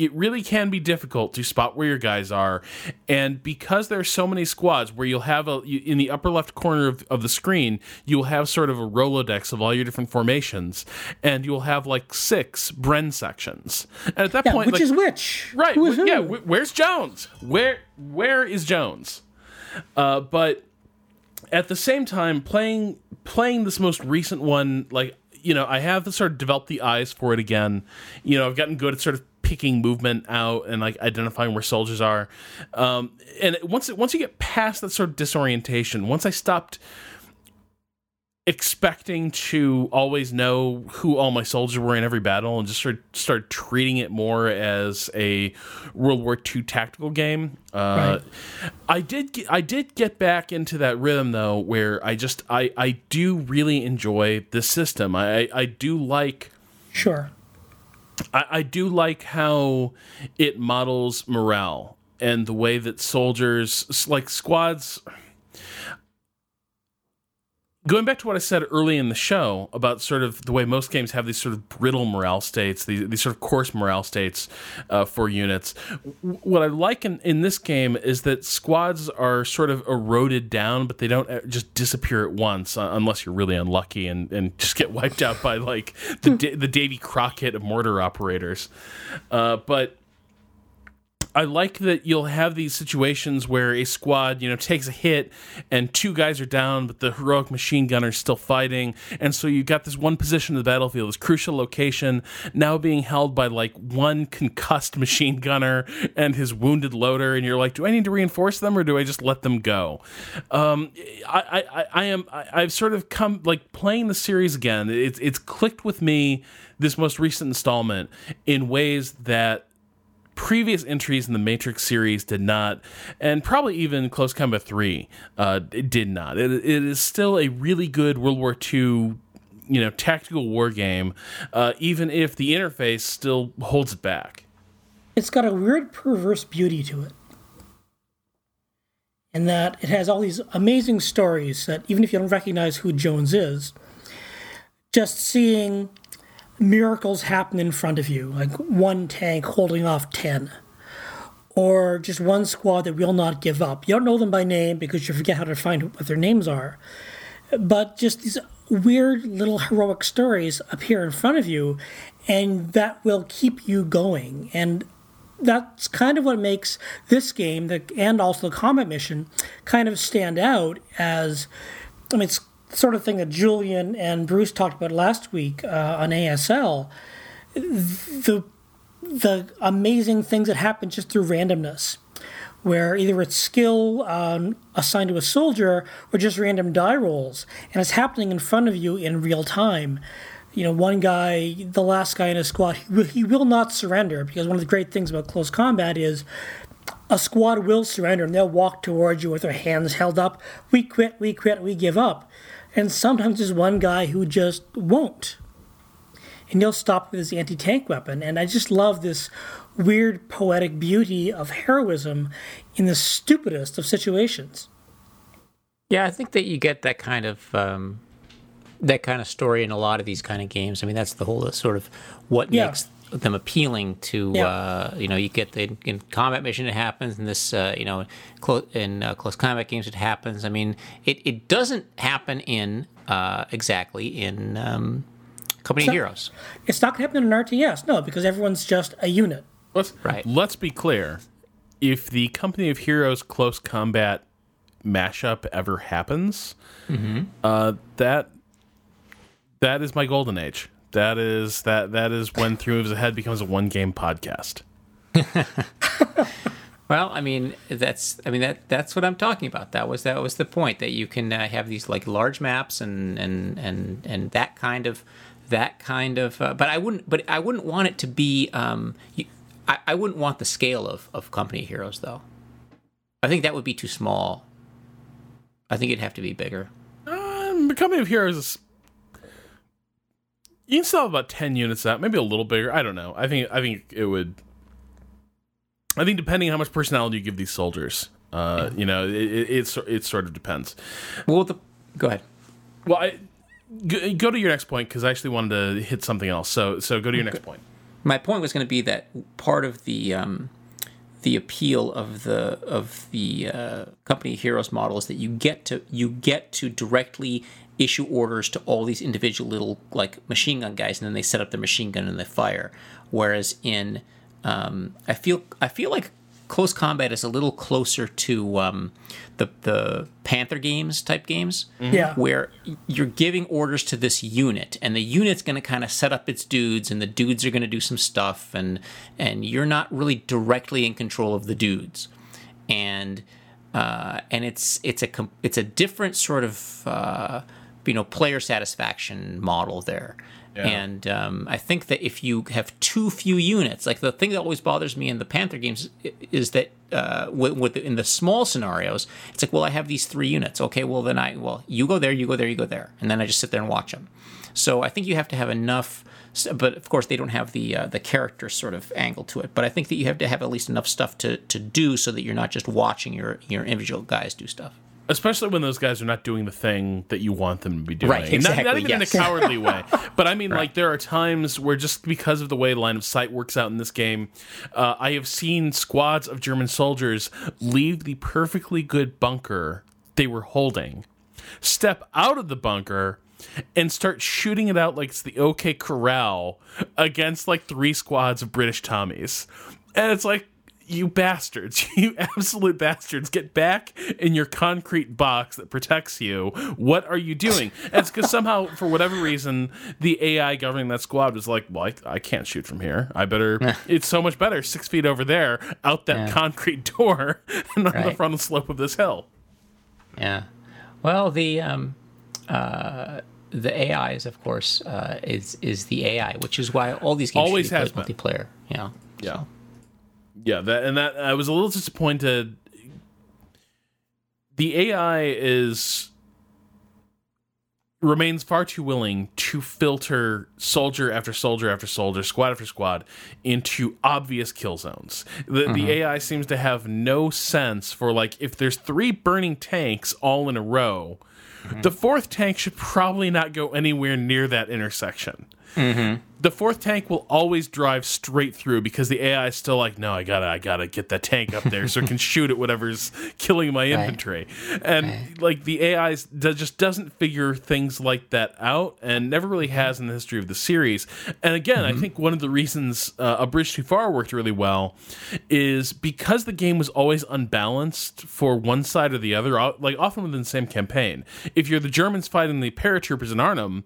It really can be difficult to spot where your guys are, and because there are so many squads, where you'll have a you, in the upper left corner of, of the screen, you'll have sort of a rolodex of all your different formations, and you'll have like six Bren sections. And at that Yeah, point, which like, is which? Right. Who is wh- who? Yeah. wh- where's Jones? Where Where is Jones? Uh, but at the same time, playing playing this most recent one, like you know, I have sort of developed the eyes for it again. You know, I've gotten good at sort of picking movement out and like identifying where soldiers are. Um, and once once you get past that sort of disorientation, once I stopped expecting to always know who all my soldiers were in every battle and just sort of started treating it more as a World War II tactical game. Uh, I did get, I did get back into that rhythm though, where I just I I do really enjoy the system. I I do like. Sure. I, I do like how it models morale and the way that soldiers, like squads. Going back to what I said early in the show about sort of the way most games have these sort of brittle morale states, these, these sort of coarse morale states uh, for units. What I like in, in this game is that squads are sort of eroded down, but they don't uh, just disappear at once uh, unless you're really unlucky and, and just get wiped out by like the, the Davy Crockett of mortar operators. Uh, but I like that you'll have these situations where a squad, you know, takes a hit and two guys are down, but the heroic machine gunner's still fighting. And so you've got this one position of the battlefield, this crucial location, now being held by like one concussed machine gunner and his wounded loader. And you're like, do I need to reinforce them or do I just let them go? Um, I, I, I am, I, I've sort of come like playing the series again. It's, it's clicked with me this most recent installment in ways that previous entries in the Matrix series did not, and probably even Close Combat 3 uh, did not. It, it is still a really good World War II you know tactical war game, uh, even if the interface still holds it back. It's got a weird perverse beauty to it. In that it has all these amazing stories that even if you don't recognize who Jones is, just seeing miracles happen in front of you, like one tank holding off 10, or just one squad that will not give up. You don't know them by name because you forget how to find what their names are. But just these weird little heroic stories appear in front of you, and that will keep you going. And that's kind of what makes this game the, and also the combat mission kind of stand out as I mean, it's sort of thing that Julian and Bruce talked about last week uh, on ASL. The the amazing things that happen just through randomness, where either it's skill um, assigned to a soldier or just random die rolls, and it's happening in front of you in real time. You know, one guy, the last guy in a squad, he will, he will not surrender because one of the great things about close combat is a squad will surrender and they'll walk towards you with their hands held up. We quit, we quit, we give up. And sometimes there's one guy who just won't. And he'll stop with his anti tank weapon. And I just love this weird poetic beauty of heroism in the stupidest of situations. Yeah, I think that you get that kind of um, that kind of story in a lot of these kind of games. I mean, that's the whole uh, sort of what Yeah. makes them appealing to Yeah. uh, you know you get the in combat mission it happens in this uh, you know clo- in uh, close combat games it happens. I mean, it, it doesn't happen in uh, exactly in um, Company of Heroes. It's not going to happen in an RTS, no, because everyone's just a unit. Let's Right. let's be clear. If the Company of Heroes close combat mashup ever happens, uh, that that is my golden age. That is that that is when Three Moves Ahead becomes a one game podcast. Well, I mean that's I mean that that's what I'm talking about. That was that was the point that you can uh, have these like large maps and and and and that kind of that kind of. Uh, but I wouldn't. But I wouldn't want it to be. Um, you, I, I wouldn't want the scale of of Company Heroes though. I think that would be too small. I think it'd have to be bigger. Um, the Company of Heroes is. You can still have about ten units out, maybe a little bigger. I don't know. I think I think it would. I think depending on how much personality you give these soldiers, uh, you know, it, it, it's it sort of depends. Well, the go ahead. Well, I go, go to your next point because I actually wanted to hit something else. So so go to your next point. my point was going to be that part of the um, the appeal of the of the uh, company heroes model is that you get to you get to directly issue orders to all these individual little like machine gun guys, and then they set up their machine gun and they fire. Whereas in um, I feel I feel like close combat is a little closer to um, the the Panther games type games Yeah. where you're giving orders to this unit and the unit's going to kind of set up its dudes and the dudes are going to do some stuff and and you're not really directly in control of the dudes and uh, and it's it's a it's a different sort of uh, you know player satisfaction model there and um, I think that if you have too few units, like the thing that always bothers me in the Panther games is that uh, with, with in the small scenarios, it's like, well, I have these three units. Okay, well then I well you go there, you go there, you go there, and then I just sit there and watch them. So I think you have to have enough, but of course they don't have the uh, the character sort of angle to it. But I think that you have to have at least enough stuff to, to do so that you're not just watching your your individual guys do stuff. Especially when those guys are not doing the thing that you want them to be doing. Right, And not- not, even yes. in a cowardly way. But I mean, like, there are times where just because of the way line of sight works out in this game, uh, I have seen squads of German soldiers leave the perfectly good bunker they were holding, step out of the bunker, and start shooting it out like it's the OK Corral against like three squads of British Tommies. And it's like, you bastards, you absolute bastards, get back in your concrete box that protects you. What are you doing? And it's because somehow, for whatever reason, the AI governing that squad was like, well, I, I can't shoot from here. I better, it's so much better six feet over there, out that Yeah. concrete door, and on the Right. frontal slope of this hill. Yeah. Well, the um, uh, the AI is of course uh, is is the AI, which is why all these games Always has multiplayer. Yeah. Yeah. Yeah, that and that I was a little disappointed. The AI is remains far too willing to filter soldier after soldier after soldier, squad after squad into obvious kill zones. The, the mm-hmm. AI seems to have no sense for like if there's three burning tanks all in a row, mm-hmm. the fourth tank should probably not go anywhere near that intersection mm-hmm. The fourth tank will always drive straight through because the AI is still like, no, I gotta, I gotta get that tank up there so it can shoot at whatever's killing my infantry. And like the AI just doesn't figure things like that out, and never really has in the history of the series. And again, I think one of the reasons uh, A Bridge Too Far worked really well is because the game was always unbalanced for one side or the other, like often within the same campaign. If you're the Germans fighting the paratroopers in Arnhem,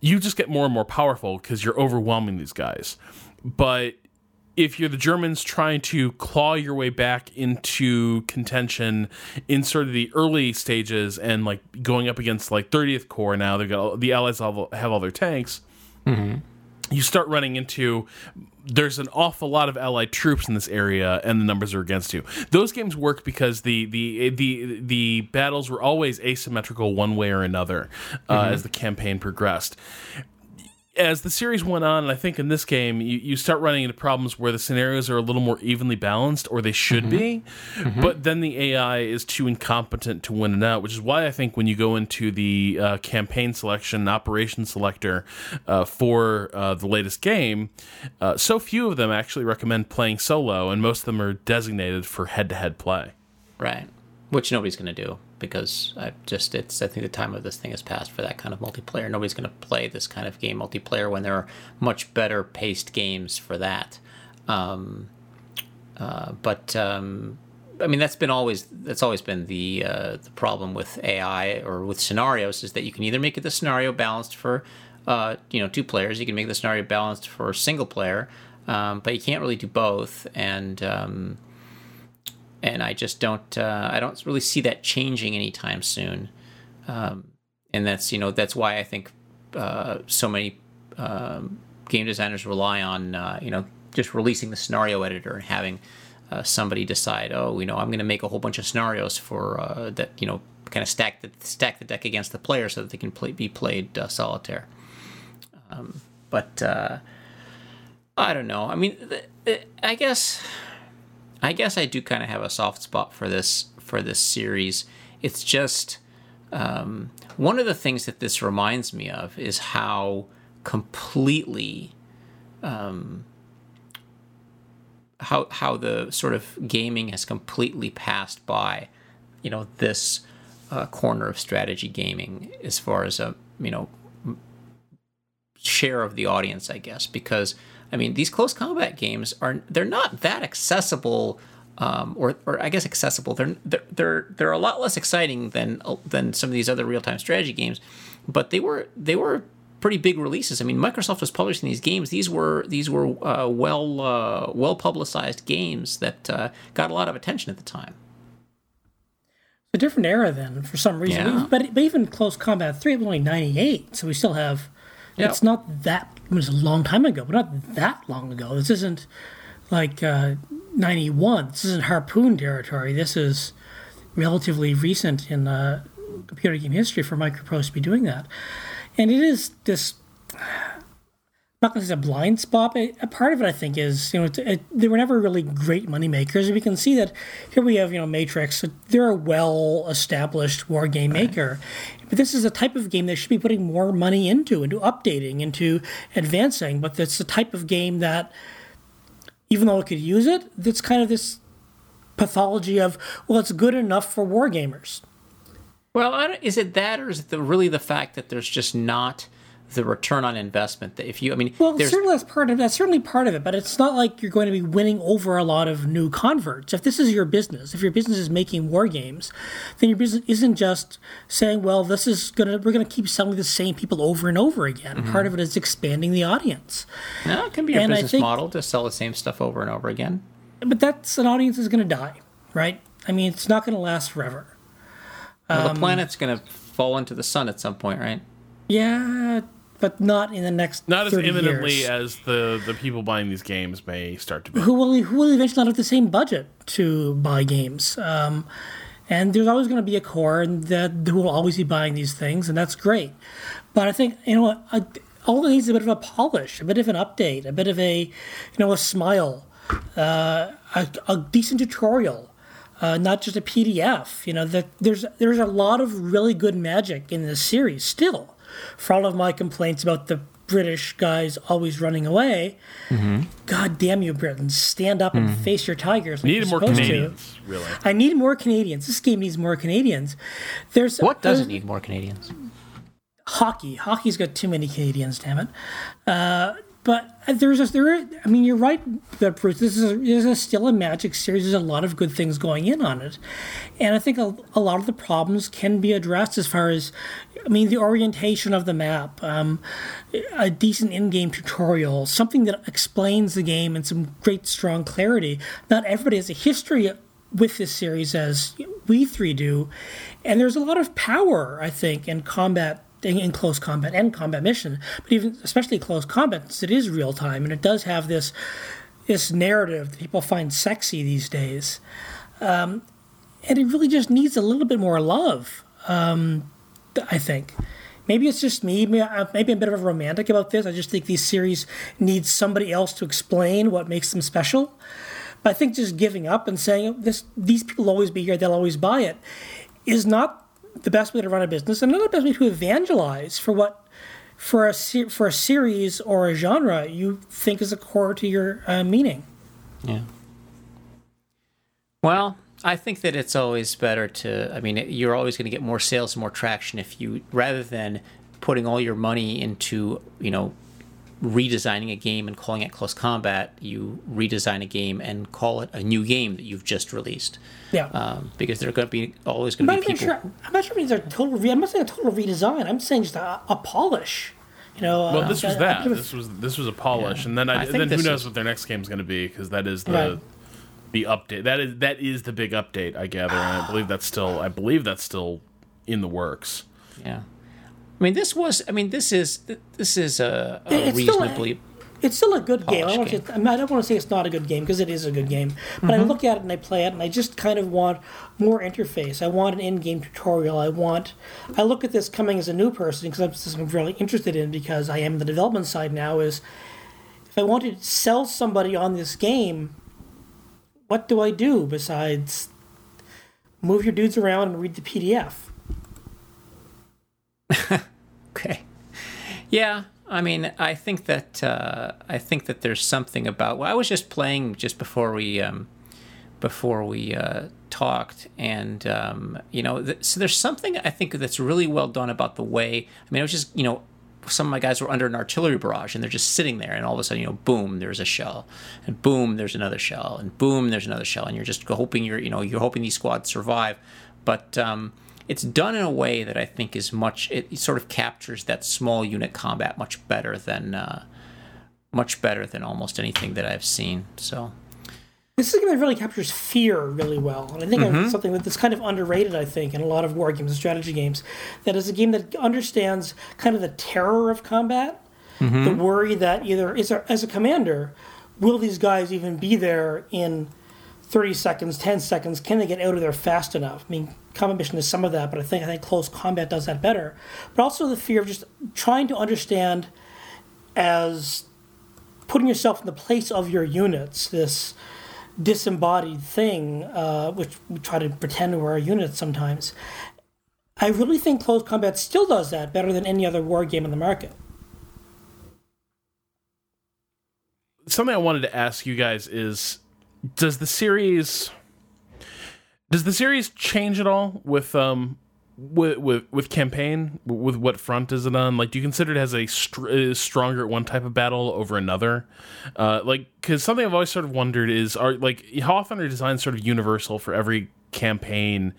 you just get more and more powerful because you're overwhelming these guys. But if you're the Germans trying to claw your way back into contention in sort of the early stages and like going up against like 30th Corps now, they've got all, the Allies all, have all their tanks. You start running into there's an awful lot of allied troops in this area and the numbers are against you. Those games work because the the the the battles were always asymmetrical one way or another uh, as the campaign progressed as the series went on, and I think in this game, you, you start running into problems where the scenarios are a little more evenly balanced, or they should be, but then the AI is too incompetent to win it out, which is why I think when you go into the uh, campaign selection, operation selector uh, for uh, the latest game, uh, so few of them actually recommend playing solo, and most of them are designated for head to head play. Right. Which nobody's going to do because I just it's I think the time of this thing has passed for that kind of multiplayer. Nobody's going to play this kind of game multiplayer when there are much better paced games for that. Um, uh, but um, I mean that's been always that's always been the uh, the problem with AI or with scenarios is that you can either make it the scenario balanced for uh, you know two players, you can make the scenario balanced for single player, um, but you can't really do both and um, and I just don't uh, I don't really see that changing anytime soon. Um, and that's you know that's why I think uh, so many um, game designers rely on uh, you know just releasing the scenario editor and having uh, somebody decide oh you know I'm going to make a whole bunch of scenarios for uh, that you know kind of stack the stack the deck against the player so that they can play, be played uh, solitaire. Um, but I don't know. I mean, I guess I guess I do kind of have a soft spot for this for this series. It's just um, one of the things that this reminds me of is how completely um, how how the sort of gaming has completely passed by, you know, this uh, corner of strategy gaming as far as a you know share of the audience, I guess, because I mean, these close combat games are they're not that accessible, um, or or I guess accessible. They're they're they're a lot less exciting than than some of these other real time strategy games, but they were they were pretty big releases. I mean, Microsoft was publishing these games. These were these were uh, well uh, well publicized games that uh, got a lot of attention at the time. A different era then, for some reason. Yeah. But, but even Close Combat Three was only ninety eight, so we still have. Yep. It's not that it was a long time ago, but not that long ago. This isn't like uh, 91. This isn't Harpoon territory. This is relatively recent in uh, computer game history for Microprose to be doing that. And it is this not going to say a blind spot, but a part of it I think is you know it, it, they were never really great money makers. We can see that here we have you know Matrix. They're a well established war game right. maker, but this is a type of game that should be putting more money into, into updating, into advancing. But it's the type of game that, even though it could use it, that's kind of this pathology of well, it's good enough for war gamers. Well, is it that, or is it the, really the fact that there's just not the return on investment that if you i mean well certainly that's part of that's certainly part of it but it's not like you're going to be winning over a lot of new converts. If this is your business if your business is making war games then your business isn't just saying well this is gonna we're gonna keep selling the same people over and over again. Mm-hmm. part of it is expanding the audience. No it can be a business think, model to sell the same stuff over and over again. But that's an audience is gonna die right? I mean it's not gonna last forever. Well, um, the planet's gonna fall into the sun at some point right? Yeah, but not in the next not as imminently years. as the the people buying these games may start to be. Who will who will eventually not have the same budget to buy games? Um, and there's always going to be a core that who will always be buying these things, and that's great. But I think you know, a, all it needs is a bit of a polish, a bit of an update, a bit of a you know a smile, uh, a, a decent tutorial. Uh, not just a PDF. You know that there's there's a lot of really good magic in this series still for all of my complaints about the British guys always running away. Mm-hmm. God damn you, Britons! Stand up and mm-hmm. face your tigers. Like need more Canadians, to. really. I need more Canadians. This game needs more Canadians. There's what doesn't need more Canadians? Hockey. Hockey's got too many Canadians. Damn it. Uh, but there's a, there. I mean, you're right, that Bruce. This is, a, this is still a Magic series. There's a lot of good things going in on it, and I think a, a lot of the problems can be addressed as far as, I mean, the orientation of the map, um, a decent in-game tutorial, something that explains the game in some great strong clarity. Not everybody has a history with this series as we three do, and there's a lot of power, I think, in combat in close combat and combat mission, but even especially close combat, it is real time and it does have this this narrative that people find sexy these days, um, and it really just needs a little bit more love. Um, I think. Maybe it's just me. Maybe I'm a bit of a romantic about this. I just think these series need somebody else to explain what makes them special. But I think just giving up and saying this, these people will always be here, they'll always buy it, is not the best way to run a business and another best way to evangelize for what for a for a series or a genre you think is a core to your uh, meaning. Yeah. Well, I think that it's always better to. I mean, you're always going to get more sales more traction if you rather than putting all your money into you know redesigning a game and calling it close combat, you redesign a game and call it a new game that you've just released. Yeah. Um, because there are going to be always going to I'm be not, people. sure, I'm not sure it means a total. Re- I'm not saying a total redesign. I'm saying just a, a polish. You know. Well, uh, this was a- a that. bit of- This was this was a polish, Yeah. and then I, I then who knows is- what their next game is going to be because that is the Right. the update. That is that is the big update. I gather, and I believe that's still I believe that's still in the works. Yeah. I mean, this was. I mean, this is this is a, a It's still a- reasonably. It's still a good game. I don't, want to, I, mean, I don't want to say it's not a good game because it is a good game. But I mm-hmm. look at it and I play it and I just kind of want more interface. I want an in-game tutorial. I want. I look at this coming as a new person because I'm really interested in because I am the development side now. Is if I want to sell somebody on this game, what do I do besides move your dudes around and read the PDF? Okay. Yeah, I mean, I think that uh, I think that there's something about. Well, I was just playing just before we um, before we uh, talked, and um, you know, th- so there's something I think that's really well done about the way. I mean, it was just you know. Some of my guys were under an artillery barrage, and they're just sitting there, and all of a sudden, you know, boom, there's a shell, and boom, there's another shell, and boom, there's another shell, and you're just hoping you're, you know, you're hoping these squads survive, but um, it's done in a way that I think is much. It sort of captures that small unit combat much better than uh, much better than almost anything that I've seen. So This is a game that really captures fear really well, and I think Mm-hmm. it's something that's kind of underrated. I think in a lot of war games and strategy games, that is a game that understands kind of the terror of combat, Mm-hmm. the worry that either is there, as a commander, will these guys even be there in thirty seconds, ten seconds? Can they get out of there fast enough? I mean, combat mission is some of that, but I think I think close combat does that better. But also the fear of just trying to understand as putting yourself in the place of your units. This disembodied thing, uh, which we try to pretend we're a unit sometimes. I really think close combat still does that better than any other war game in the market. Something I wanted to ask you guys is: Does the series does the series change at all with um with with, with campaign with what front is it on? Like, do you consider it as a str- is stronger one type of battle over another? Uh, like, because something I've always sort of wondered is, are like how often are designs sort of universal for every campaign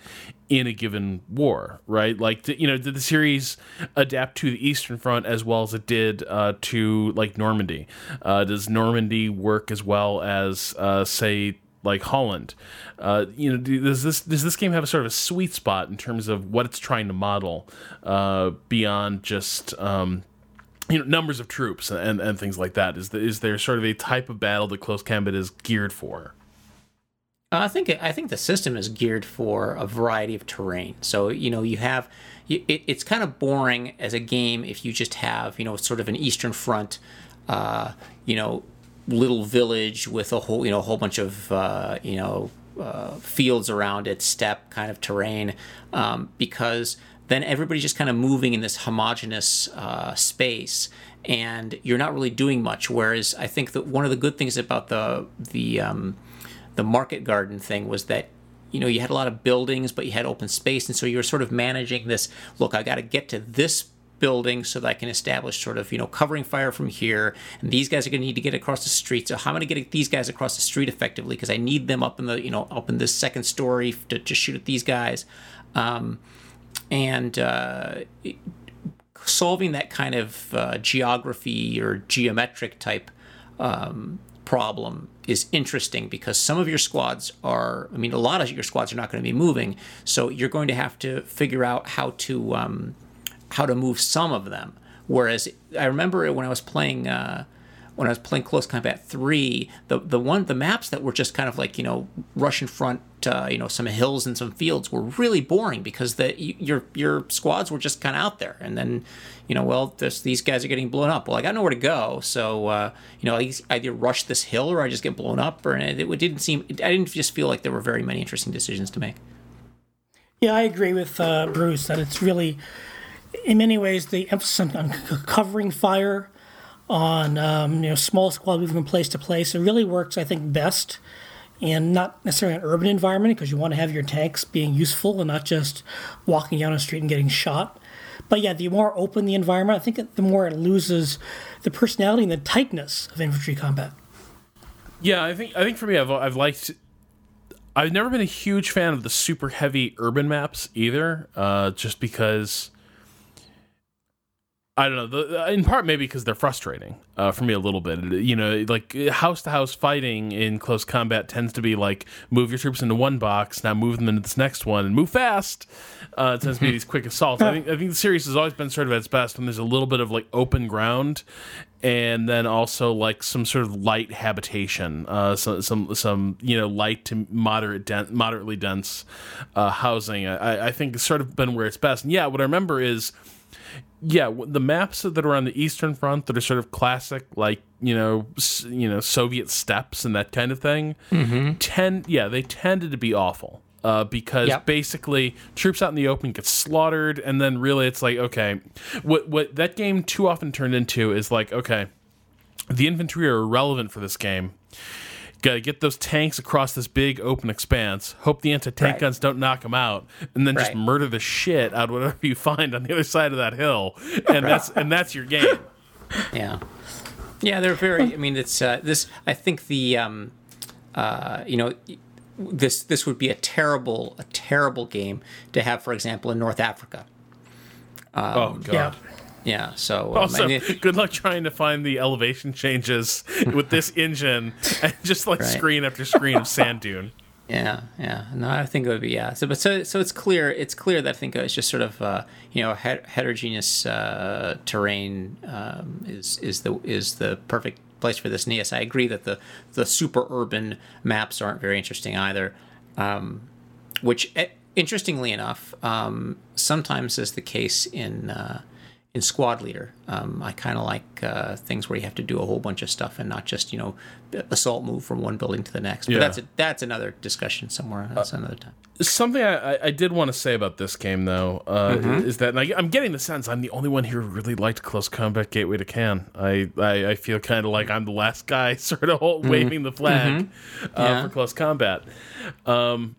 in a given war, right? Like, you know, did the series adapt to the Eastern Front as well as it did uh, to like Normandy? Uh, does Normandy work as well as, uh, say, like Holland? Uh, you know, do- does this does this game have a sort of a sweet spot in terms of what it's trying to model uh, beyond just um, you know numbers of troops and, and things like that? Is the, is there sort of a type of battle that close combat is geared for? I think I think the system is geared for a variety of terrain. So you know you have it, it's kind of boring as a game if you just have you know sort of an Eastern Front, uh, you know, little village with a whole you know a whole bunch of uh, you know uh, fields around it, step kind of terrain, um, because then everybody's just kind of moving in this homogenous uh, space and you're not really doing much. Whereas i think that one of the good things about the the um, the market garden thing was that you know you had a lot of buildings but you had open space and so you were sort of managing this look i got to get to this building so that i can establish sort of you know covering fire from here. And these guys are going to need to get across the street. So how am i going to get these guys across the street effectively? Because i need them up in the you know up in this second story to, to shoot at these guys. Um, and uh, solving that kind of uh, geography or geometric type um, problem is interesting because some of your squads are i mean a lot of your squads are not going to be moving. So you're going to have to figure out how to um, how to move some of them whereas i remember when i was playing uh, when I was playing Close Combat Three, the the one the maps that were just kind of like you know Russian front, uh, you know some hills and some fields were really boring because the your your squads were just kind of out there, and then you know well this, these guys are getting blown up. Well, I got nowhere to go, so uh, you know I either rush this hill or I just get blown up, or and it, it didn't seem I didn't just feel like there were very many interesting decisions to make. Yeah, I agree with uh, Bruce that it's really, in many ways, the emphasis on covering fire, on um, you know small squad moving from place to place. It really works, I think, best and not necessarily an urban environment because you want to have your tanks being useful and not just walking down a street and getting shot. But yeah, the more open the environment, I think the more it loses the personality and the tightness of infantry combat. Yeah, I think I think for me, I've I've liked. I've never been a huge fan of the super heavy urban maps either, uh, just because I don't know. The, in part, maybe because they're frustrating uh, for me a little bit. You know, like house to house fighting in close combat tends to be like move your troops into one box, now move them into this next one, and move fast. Uh, it tends to be these quick assaults. I think I think the series has always been sort of at its best when there's a little bit of like open ground, and then also like some sort of light habitation, uh, some some some you know light to moderate den- moderately dense uh, housing. I, I think it's sort of been where it's best. And yeah, what I remember is yeah, the maps that are on the Eastern Front that are sort of classic, like you know, you know, Soviet steppes and that kind of thing, Mm-hmm. tend yeah, they tended to be awful. Uh, because Yep. basically troops out in the open get slaughtered, and then really it's like okay, what what that game too often turned into is like okay, the infantry are irrelevant for this game. Gotta get those tanks across this big open expanse. Hope the anti-tank Right. guns don't knock them out, and then just murder the shit out of whatever you find on the other side of that hill, and that's and that's your game. Yeah, yeah, they're very. I mean, it's uh, this. I think the, um, uh, you know, this this would be a terrible, a terrible game to have, for example, in North Africa. oh god. Yeah. Yeah. So um, Also, I mean, good luck trying to find the elevation changes with this engine and just like Right. screen after screen of sand dune. Yeah, yeah. No, I think it would be yeah. So, but so so it's clear. It's clear that I think it's just sort of uh, you know het- heterogeneous uh, terrain um, is is the is the perfect place for this. And yes, I agree that the the super urban maps aren't very interesting either. Um, which, eh, interestingly enough, um, sometimes is the case in uh, in Squad Leader. Um, I kind of like uh, things where you have to do a whole bunch of stuff and not just you know assault move from one building to the next. But Yeah. that's a, that's another discussion somewhere. That's another time. Something I, I- did want to say about this game, though, uh, Mm-hmm. is that I, I'm getting the sense I'm the only one here who really liked Close Combat Gateway to Caen. I, I, I feel kind of like I'm the last guy sort of hold, waving the flag uh, Mm-hmm. Yeah. for Close Combat. Um,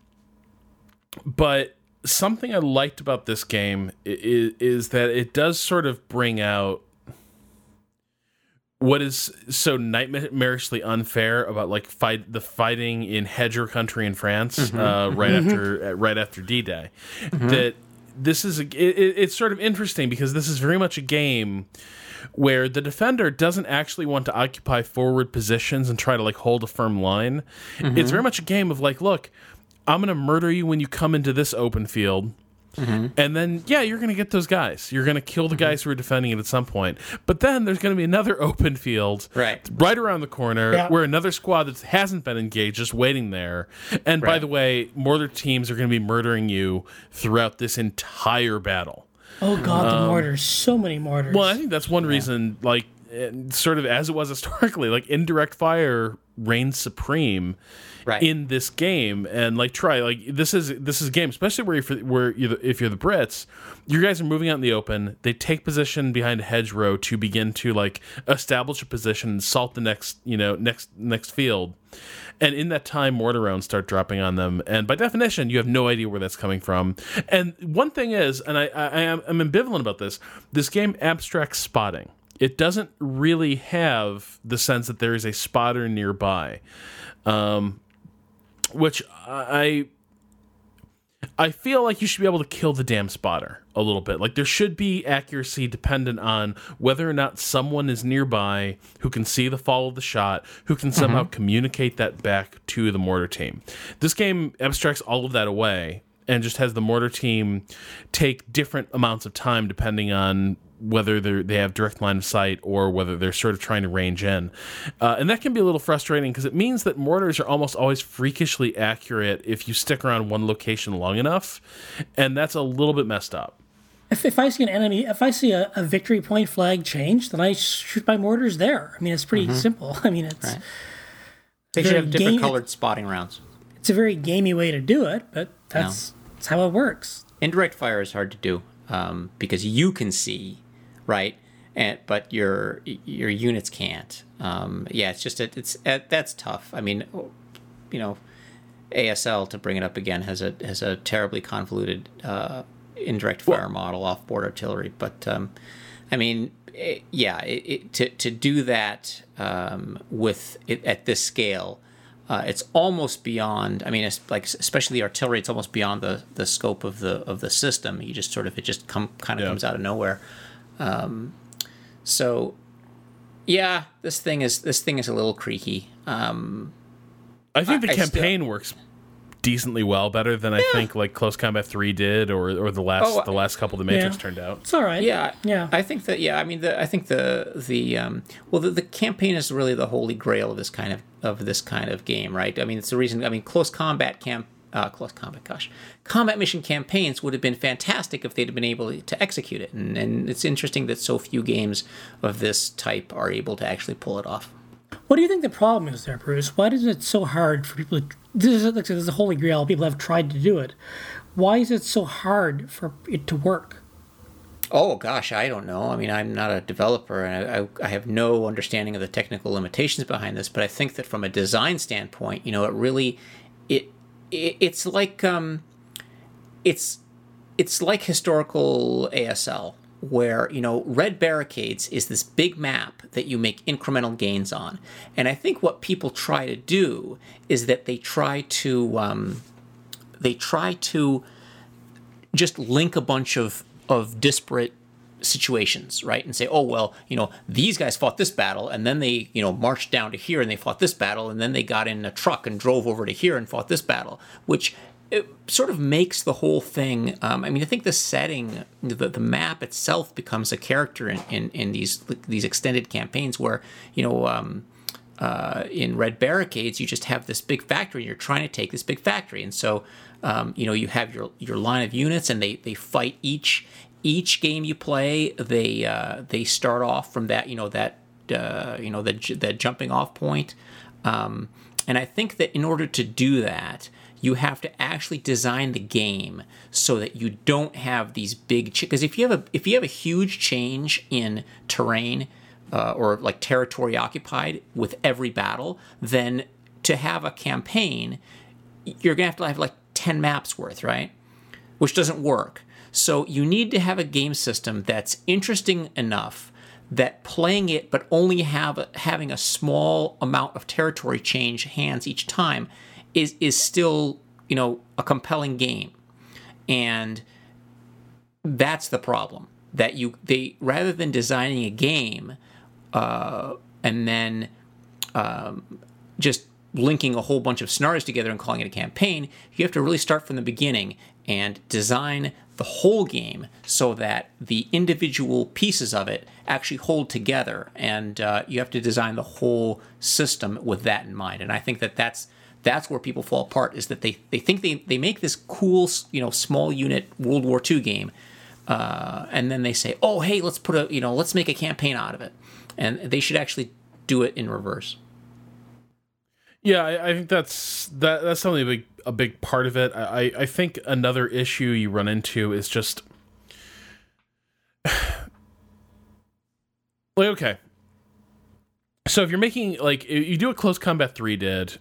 but something I liked about this game is, is that it does sort of bring out what is so nightmarishly unfair about like fight the fighting in hedger country in France mm-hmm. uh, mm-hmm. right after mm-hmm. uh, right after D-Day. That this is a, it, it- it's sort of interesting because this is very much a game where the defender doesn't actually want to occupy forward positions and try to like hold a firm line. It's very much a game of like look I'm going to murder you when you come into this open field mm-hmm. and then, yeah, you're going to get those guys. You're going to kill the mm-hmm. guys who are defending it at some point. But then there's going to be another open field Right. right around the corner Yeah. where another squad that hasn't been engaged just waiting there. And by the way, mortar teams are going to be murdering you throughout this entire battle. Oh god, the um, mortars. So many mortars. Well, I think that's one reason, like, eh, sort of as it was historically, like indirect fire reigns supreme Right. in this game. And like, try like this is this is a game, especially where you're where you're if you're the Brits, you guys are moving out in the open. They take position behind a hedgerow to begin to like establish a position and salt the next you know next next field. And in that time, mortar rounds start dropping on them, and by definition, you have no idea where that's coming from. And one thing is, and I, I, I am I'm ambivalent about this. This game abstracts spotting. It doesn't really have the sense that there is a spotter nearby, um, which I I feel like you should be able to kill the damn spotter a little bit. Like there should be accuracy dependent on whether or not someone is nearby who can see the fall of the shot, who can somehow mm-hmm. communicate that back to the mortar team. This game abstracts all of that away and just has the mortar team take different amounts of time depending on whether they they have direct line of sight or whether they're sort of trying to range in. Uh, and that can be a little frustrating because it means that mortars are almost always freakishly accurate if you stick around one location long enough. And that's a little bit messed up. if, if I see an enemy, if I see a, a victory point flag change, then I shoot my mortars there. I mean, it's pretty simple. I mean, it's Right. They should have different game- colored spotting rounds. it's a very gamey way to do it, but that's that's how it works. Indirect fire is hard to do um, because you can see, right? And but your your units can't. Um, yeah, it's just it, it's uh, that's tough. I mean, you know, ASL to bring it up again has a has a terribly convoluted uh, indirect fire well, model off board artillery. But um, I mean, it, yeah, it, it, to to do that um, with it at this scale. Uh, it's almost beyond. I mean, it's like especially the artillery. It's almost beyond the, the scope of the of the system. You just sort of it just come kind of yeah. comes out of nowhere. Um, so, yeah, this thing is this thing is a little creaky. Um, I think the I, campaign I still, works decently well, better than I think like Close Combat Three did, or or the last oh, the last couple the Matrix yeah. turned out. It's all right. Yeah, yeah. I think that yeah. I mean, the I think the the um, well the, the campaign is really the holy grail of this kind of of this kind of game, right? I mean, it's the reason. I mean, Close Combat camp. Uh, close combat, gosh, combat mission campaigns would have been fantastic if they'd been able to execute it, and, and it's interesting that so few games of this type are able to actually pull it off. What do you think the problem is there, Bruce? Why is it so hard for people to this is like this is a holy grail. People have tried to do it. Why is it so hard for it to work? Oh gosh, I don't know. I mean, I'm not a developer, and I, I, have no understanding of the technical limitations behind this. But I think that from a design standpoint, you know, it really, it it's like um, it's it's like historical ASL where you know red barricades is this big map that you make incremental gains on. And i think what people try to do is that they try to um, they try to just link a bunch of of disparate situations right and say oh well you know these guys fought this battle and then they you know marched down to here and they fought this battle and then they got in a truck and drove over to here and fought this battle which it sort of makes the whole thing. Um, I mean, I think the setting, the, the map itself, becomes a character in, in, in these these extended campaigns where you know. Um, uh, in Red Barricades, you just have this big factory. and You're trying to take this big factory, and so um, you know you have your your line of units, and they they fight each each game you play. They uh, they start off from that you know that uh, you know that that jumping off point, um, and I think that in order to do that, you have to actually design the game so that you don't have these big because if you have a if you have a huge change in terrain uh, or like territory occupied with every battle then to have a campaign you're gonna have to have like 10 maps worth right which doesn't work so you need to have a game system that's interesting enough that playing it but only have having a small amount of territory change hands each time is is still you know a compelling game, and that's the problem that you they rather than designing a game uh, and then um, just linking a whole bunch of scenarios together and calling it a campaign, you have to really start from the beginning and design the whole game so that the individual pieces of it actually hold together. And uh, you have to design the whole system with that in mind. And I think that that's that's where people fall apart is that they, they think they, they make this cool you know small unit world war ii game uh, and then they say oh hey let's put a you know let's make a campaign out of it and they should actually do it in reverse yeah i, I think that's that that's something big a big part of it. I i think another issue you run into is just like okay. So if you're making like you do what close combat 3 did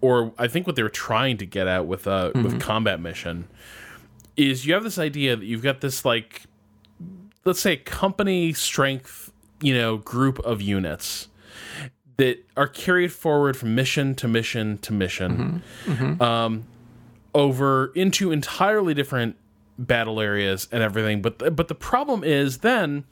or I think what they were trying to get at with uh mm-hmm. with combat mission is you have this idea that you've got this like let's say company strength, you know, group of units that are carried forward from mission to mission to mission mm-hmm. Mm-hmm. Um, over into entirely different battle areas and everything but th- but the problem is then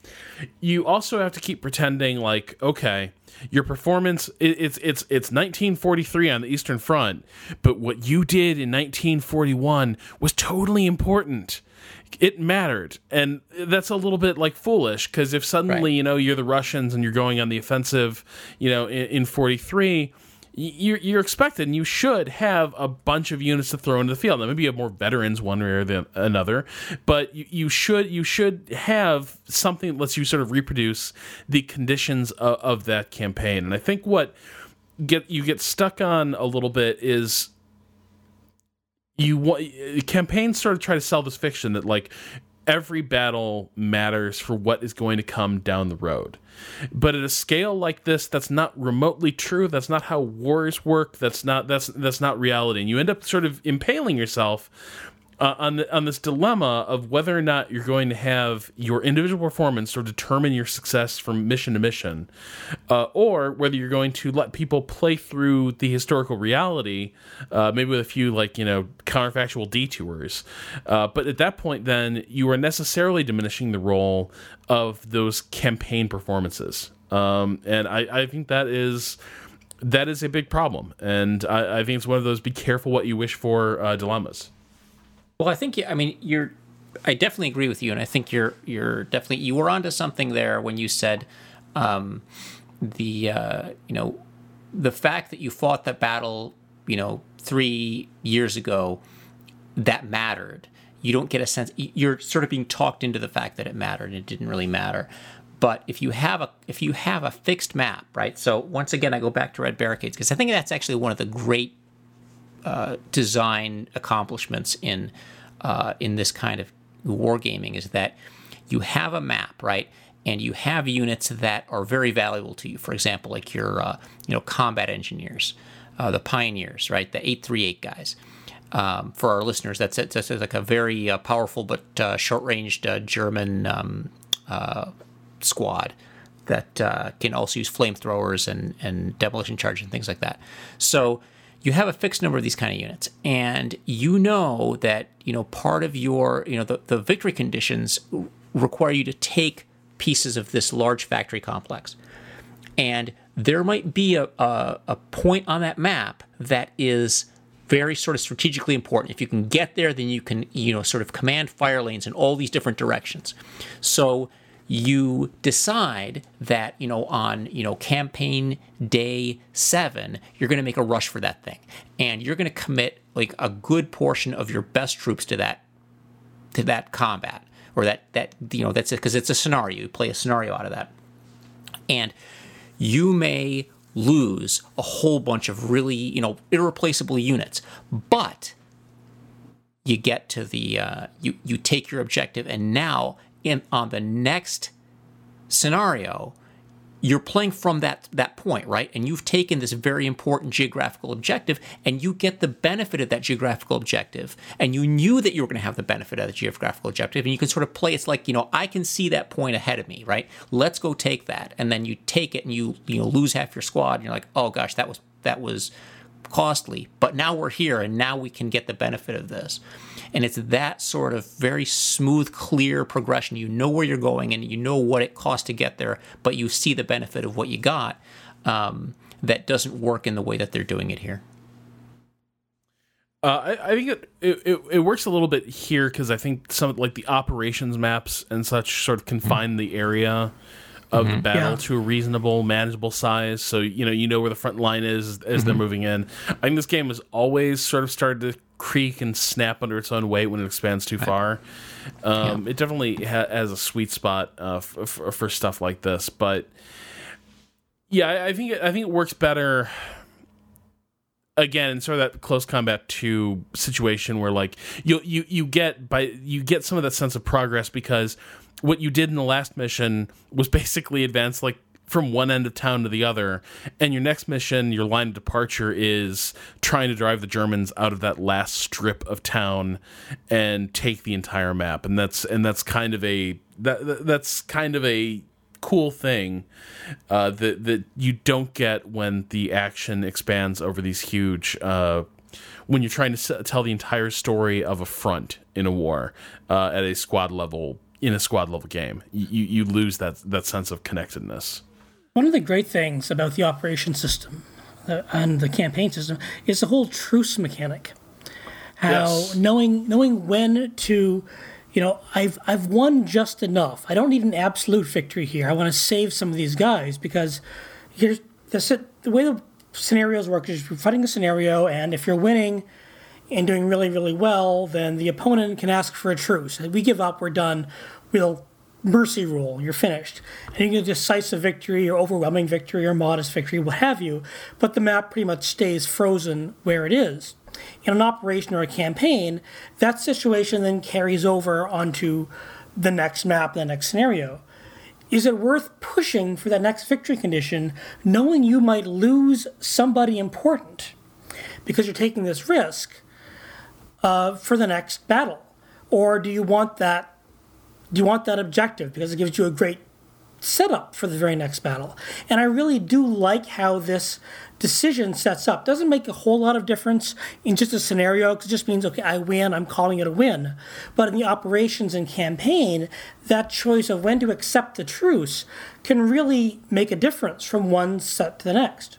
you also have to keep pretending like okay your performance it, it's it's it's 1943 on the eastern front but what you did in 1941 was totally important it mattered and that's a little bit like foolish because if suddenly right. you know you're the russians and you're going on the offensive you know in, in 43 you're, you're expected and you should have a bunch of units to throw into the field. Now, maybe you have more veterans one way or the, another, but you, you should you should have something that lets you sort of reproduce the conditions of, of that campaign. And I think what get you get stuck on a little bit is you want uh, campaigns sort of try to sell this fiction that like every battle matters for what is going to come down the road. But at a scale like this, that's not remotely true. That's not how wars work. That's not that's that's not reality. And you end up sort of impaling yourself uh, on the, on this dilemma of whether or not you're going to have your individual performance sort of determine your success from mission to mission, uh, or whether you're going to let people play through the historical reality, uh, maybe with a few like you know counterfactual detours. Uh, but at that point, then you are necessarily diminishing the role of those campaign performances, um, and I, I think that is that is a big problem, and I, I, think it's one of those be careful what you wish for uh, dilemmas. Well, I think I mean you're. I definitely agree with you, and I think you're you're definitely you were onto something there when you said um, the uh, you know the fact that you fought that battle you know three years ago that mattered. You don't get a sense. You're sort of being talked into the fact that it mattered, and it didn't really matter. But if you have a if you have a fixed map, right? So once again, I go back to Red Barricades because I think that's actually one of the great uh, design accomplishments in uh, in this kind of wargaming is that you have a map, right? And you have units that are very valuable to you. For example, like your uh, you know combat engineers, uh, the pioneers, right? The eight three eight guys. Um, for our listeners, that's, that's like a very uh, powerful but short-ranged uh, German um, squad that can also use flamethrowers and, and demolition charge and things like that. So you have a fixed number of these kind of units and you know that you know part of your you know the, the victory conditions require you to take pieces of this large factory complex. And there might be a, a, a point on that map that is very sort of strategically important. If you can get there then you can you know sort of command fire lanes in all these different directions. So you decide that you know on you know campaign day seven you're going to make a rush for that thing. And you're going to commit like a good portion of your best troops to that to that combat or that that you know that's it because it's a scenario. You play a scenario out of that. And you may lose a whole bunch of really you know irreplaceable units but you get to the uh, you you take your objective and now in on the next scenario, you're playing from that that point, right? And you've taken this very important geographical objective, and you get the benefit of that geographical objective. And you knew that you were going to have the benefit of the geographical objective, and you can sort of play. It's like you know, I can see that point ahead of me, right? Let's go take that, and then you take it, and you you know lose half your squad, and you're like, oh gosh, that was that was costly. But now we're here, and now we can get the benefit of this. And it's that sort of very smooth, clear progression. You know where you're going and you know what it costs to get there, but you see the benefit of what you got. Um, that doesn't work in the way that they're doing it here. Uh, I, I, think it, it, it works a little bit here because I think some like the operations maps and such sort of confine mm-hmm. the area of mm-hmm. the battle yeah. to a reasonable, manageable size. So you know you know where the front line is as mm-hmm. they're moving in. I think this game has always sort of started to creak and snap under its own weight when it expands too far. Um, yeah. It definitely ha- has a sweet spot uh, f- f- for stuff like this, but yeah, I, I think it, I think it works better again in sort of that close combat two situation where like you you you get by you get some of that sense of progress because what you did in the last mission was basically advance like from one end of town to the other. And your next mission, your line of departure is trying to drive the Germans out of that last strip of town and take the entire map. And that's and that's kind of a that that's kind of a cool thing uh, that that you don't get when the action expands over these huge. Uh, when you're trying to tell the entire story of a front in a war uh, at a squad level in a squad level game, you you lose that that sense of connectedness. One of the great things about the operation system uh, and the campaign system is the whole truce mechanic. How yes. knowing knowing when to, you know, I've I've won just enough. I don't need an absolute victory here. I want to save some of these guys because here's the the way the scenarios work is you're fighting a scenario, and if you're winning and doing really really well, then the opponent can ask for a truce. We give up. We're done. We'll mercy rule, you're finished. And you get a decisive victory or overwhelming victory or modest victory, what have you, but the map pretty much stays frozen where it is. in an operation or a campaign, that situation then carries over onto the next map, the next scenario. Is it worth pushing for that next victory condition, knowing you might lose somebody important because you're taking this risk uh, for the next battle? Or do you want that? Do you want that objective because it gives you a great setup for the very next battle? And I really do like how this decision sets up. Doesn't make a whole lot of difference in just a scenario because it just means, okay, I win, I'm calling it a win. But in the operations and campaign, that choice of when to accept the truce can really make a difference from one set to the next.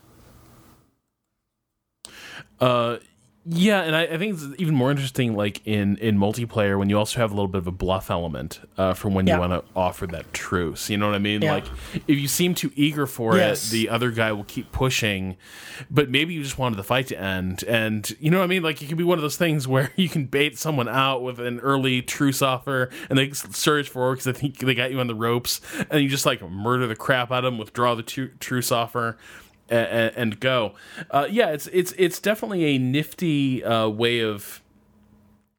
Uh, yeah, and I, I, think it's even more interesting, like in in multiplayer, when you also have a little bit of a bluff element uh, from when yeah. you want to offer that truce. You know what I mean? Yeah. Like if you seem too eager for yes. it, the other guy will keep pushing, but maybe you just wanted the fight to end, and you know what I mean? Like it can be one of those things where you can bait someone out with an early truce offer, and they surge forward because they think they got you on the ropes, and you just like murder the crap out of them, withdraw the truce offer and, and go. Uh, yeah, it's it's it's definitely a nifty uh, way of.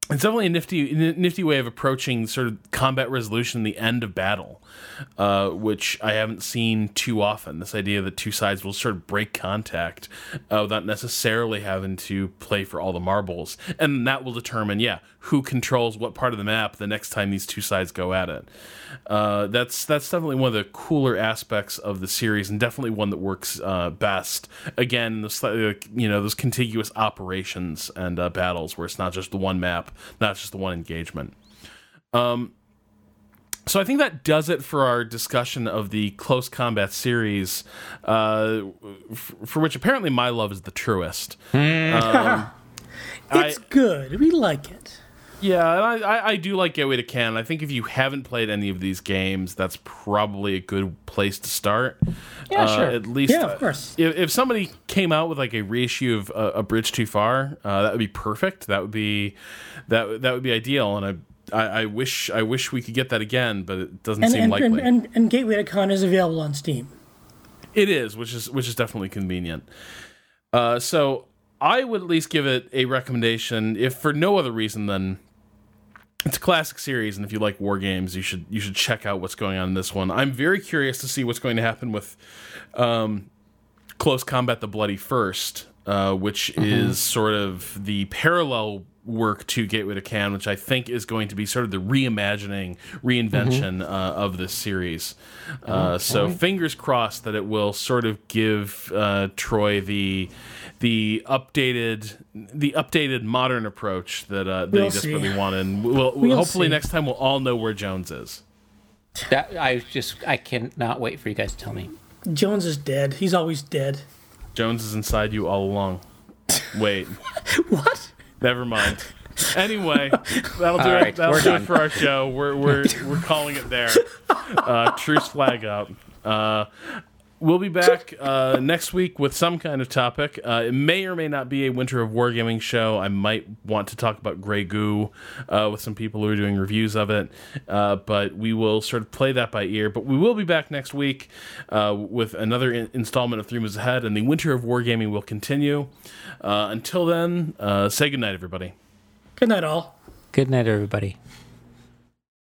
It's definitely a nifty nifty way of approaching sort of combat resolution, the end of battle, uh, which I haven't seen too often. This idea that two sides will sort of break contact uh, without necessarily having to play for all the marbles, and that will determine, yeah, who controls what part of the map the next time these two sides go at it. Uh, that's that's definitely one of the cooler aspects of the series, and definitely one that works uh, best. Again, the you know, those contiguous operations and uh, battles where it's not just the one map, not just the one engagement. Um, so I think that does it for our discussion of the close combat series, uh, f- for which apparently my love is the truest. um, it's I, good. We like it. Yeah, I, I do like Gateway to Caen. I think if you haven't played any of these games, that's probably a good place to start. Yeah, uh, sure. At least, yeah, of course. If, if somebody came out with like a reissue of uh, A Bridge Too Far, uh, that would be perfect. That would be that that would be ideal. And I, I, I wish I wish we could get that again, but it doesn't and, seem and, likely. And, and, and Gateway to Caen is available on Steam. It is, which is which is definitely convenient. Uh, so I would at least give it a recommendation, if for no other reason than it's a classic series, and if you like war games, you should you should check out what's going on in this one. I'm very curious to see what's going to happen with um, Close Combat: The Bloody First, uh, which mm-hmm. is sort of the parallel work to Gateway to Caen, which I think is going to be sort of the reimagining, reinvention mm-hmm. uh, of this series. Uh, okay. So fingers crossed that it will sort of give uh, Troy the the updated the updated modern approach that uh, that we'll he desperately see. wanted. And we'll, we'll hopefully see. next time we'll all know where Jones is. That I just I cannot wait for you guys to tell me. Jones is dead. He's always dead. Jones is inside you all along. Wait. what? Never mind. Anyway, that'll do right, it. That'll do it for our show. We're we're we're calling it there. Uh, truce flag up. Uh, We'll be back uh, next week with some kind of topic. Uh, it may or may not be a Winter of Wargaming show. I might want to talk about Grey Goo uh, with some people who are doing reviews of it, uh, but we will sort of play that by ear. But we will be back next week uh, with another in- installment of Three Moves Ahead, and the Winter of Wargaming will continue. Uh, until then, say goodnight, everybody. Good night, all. Good night, everybody.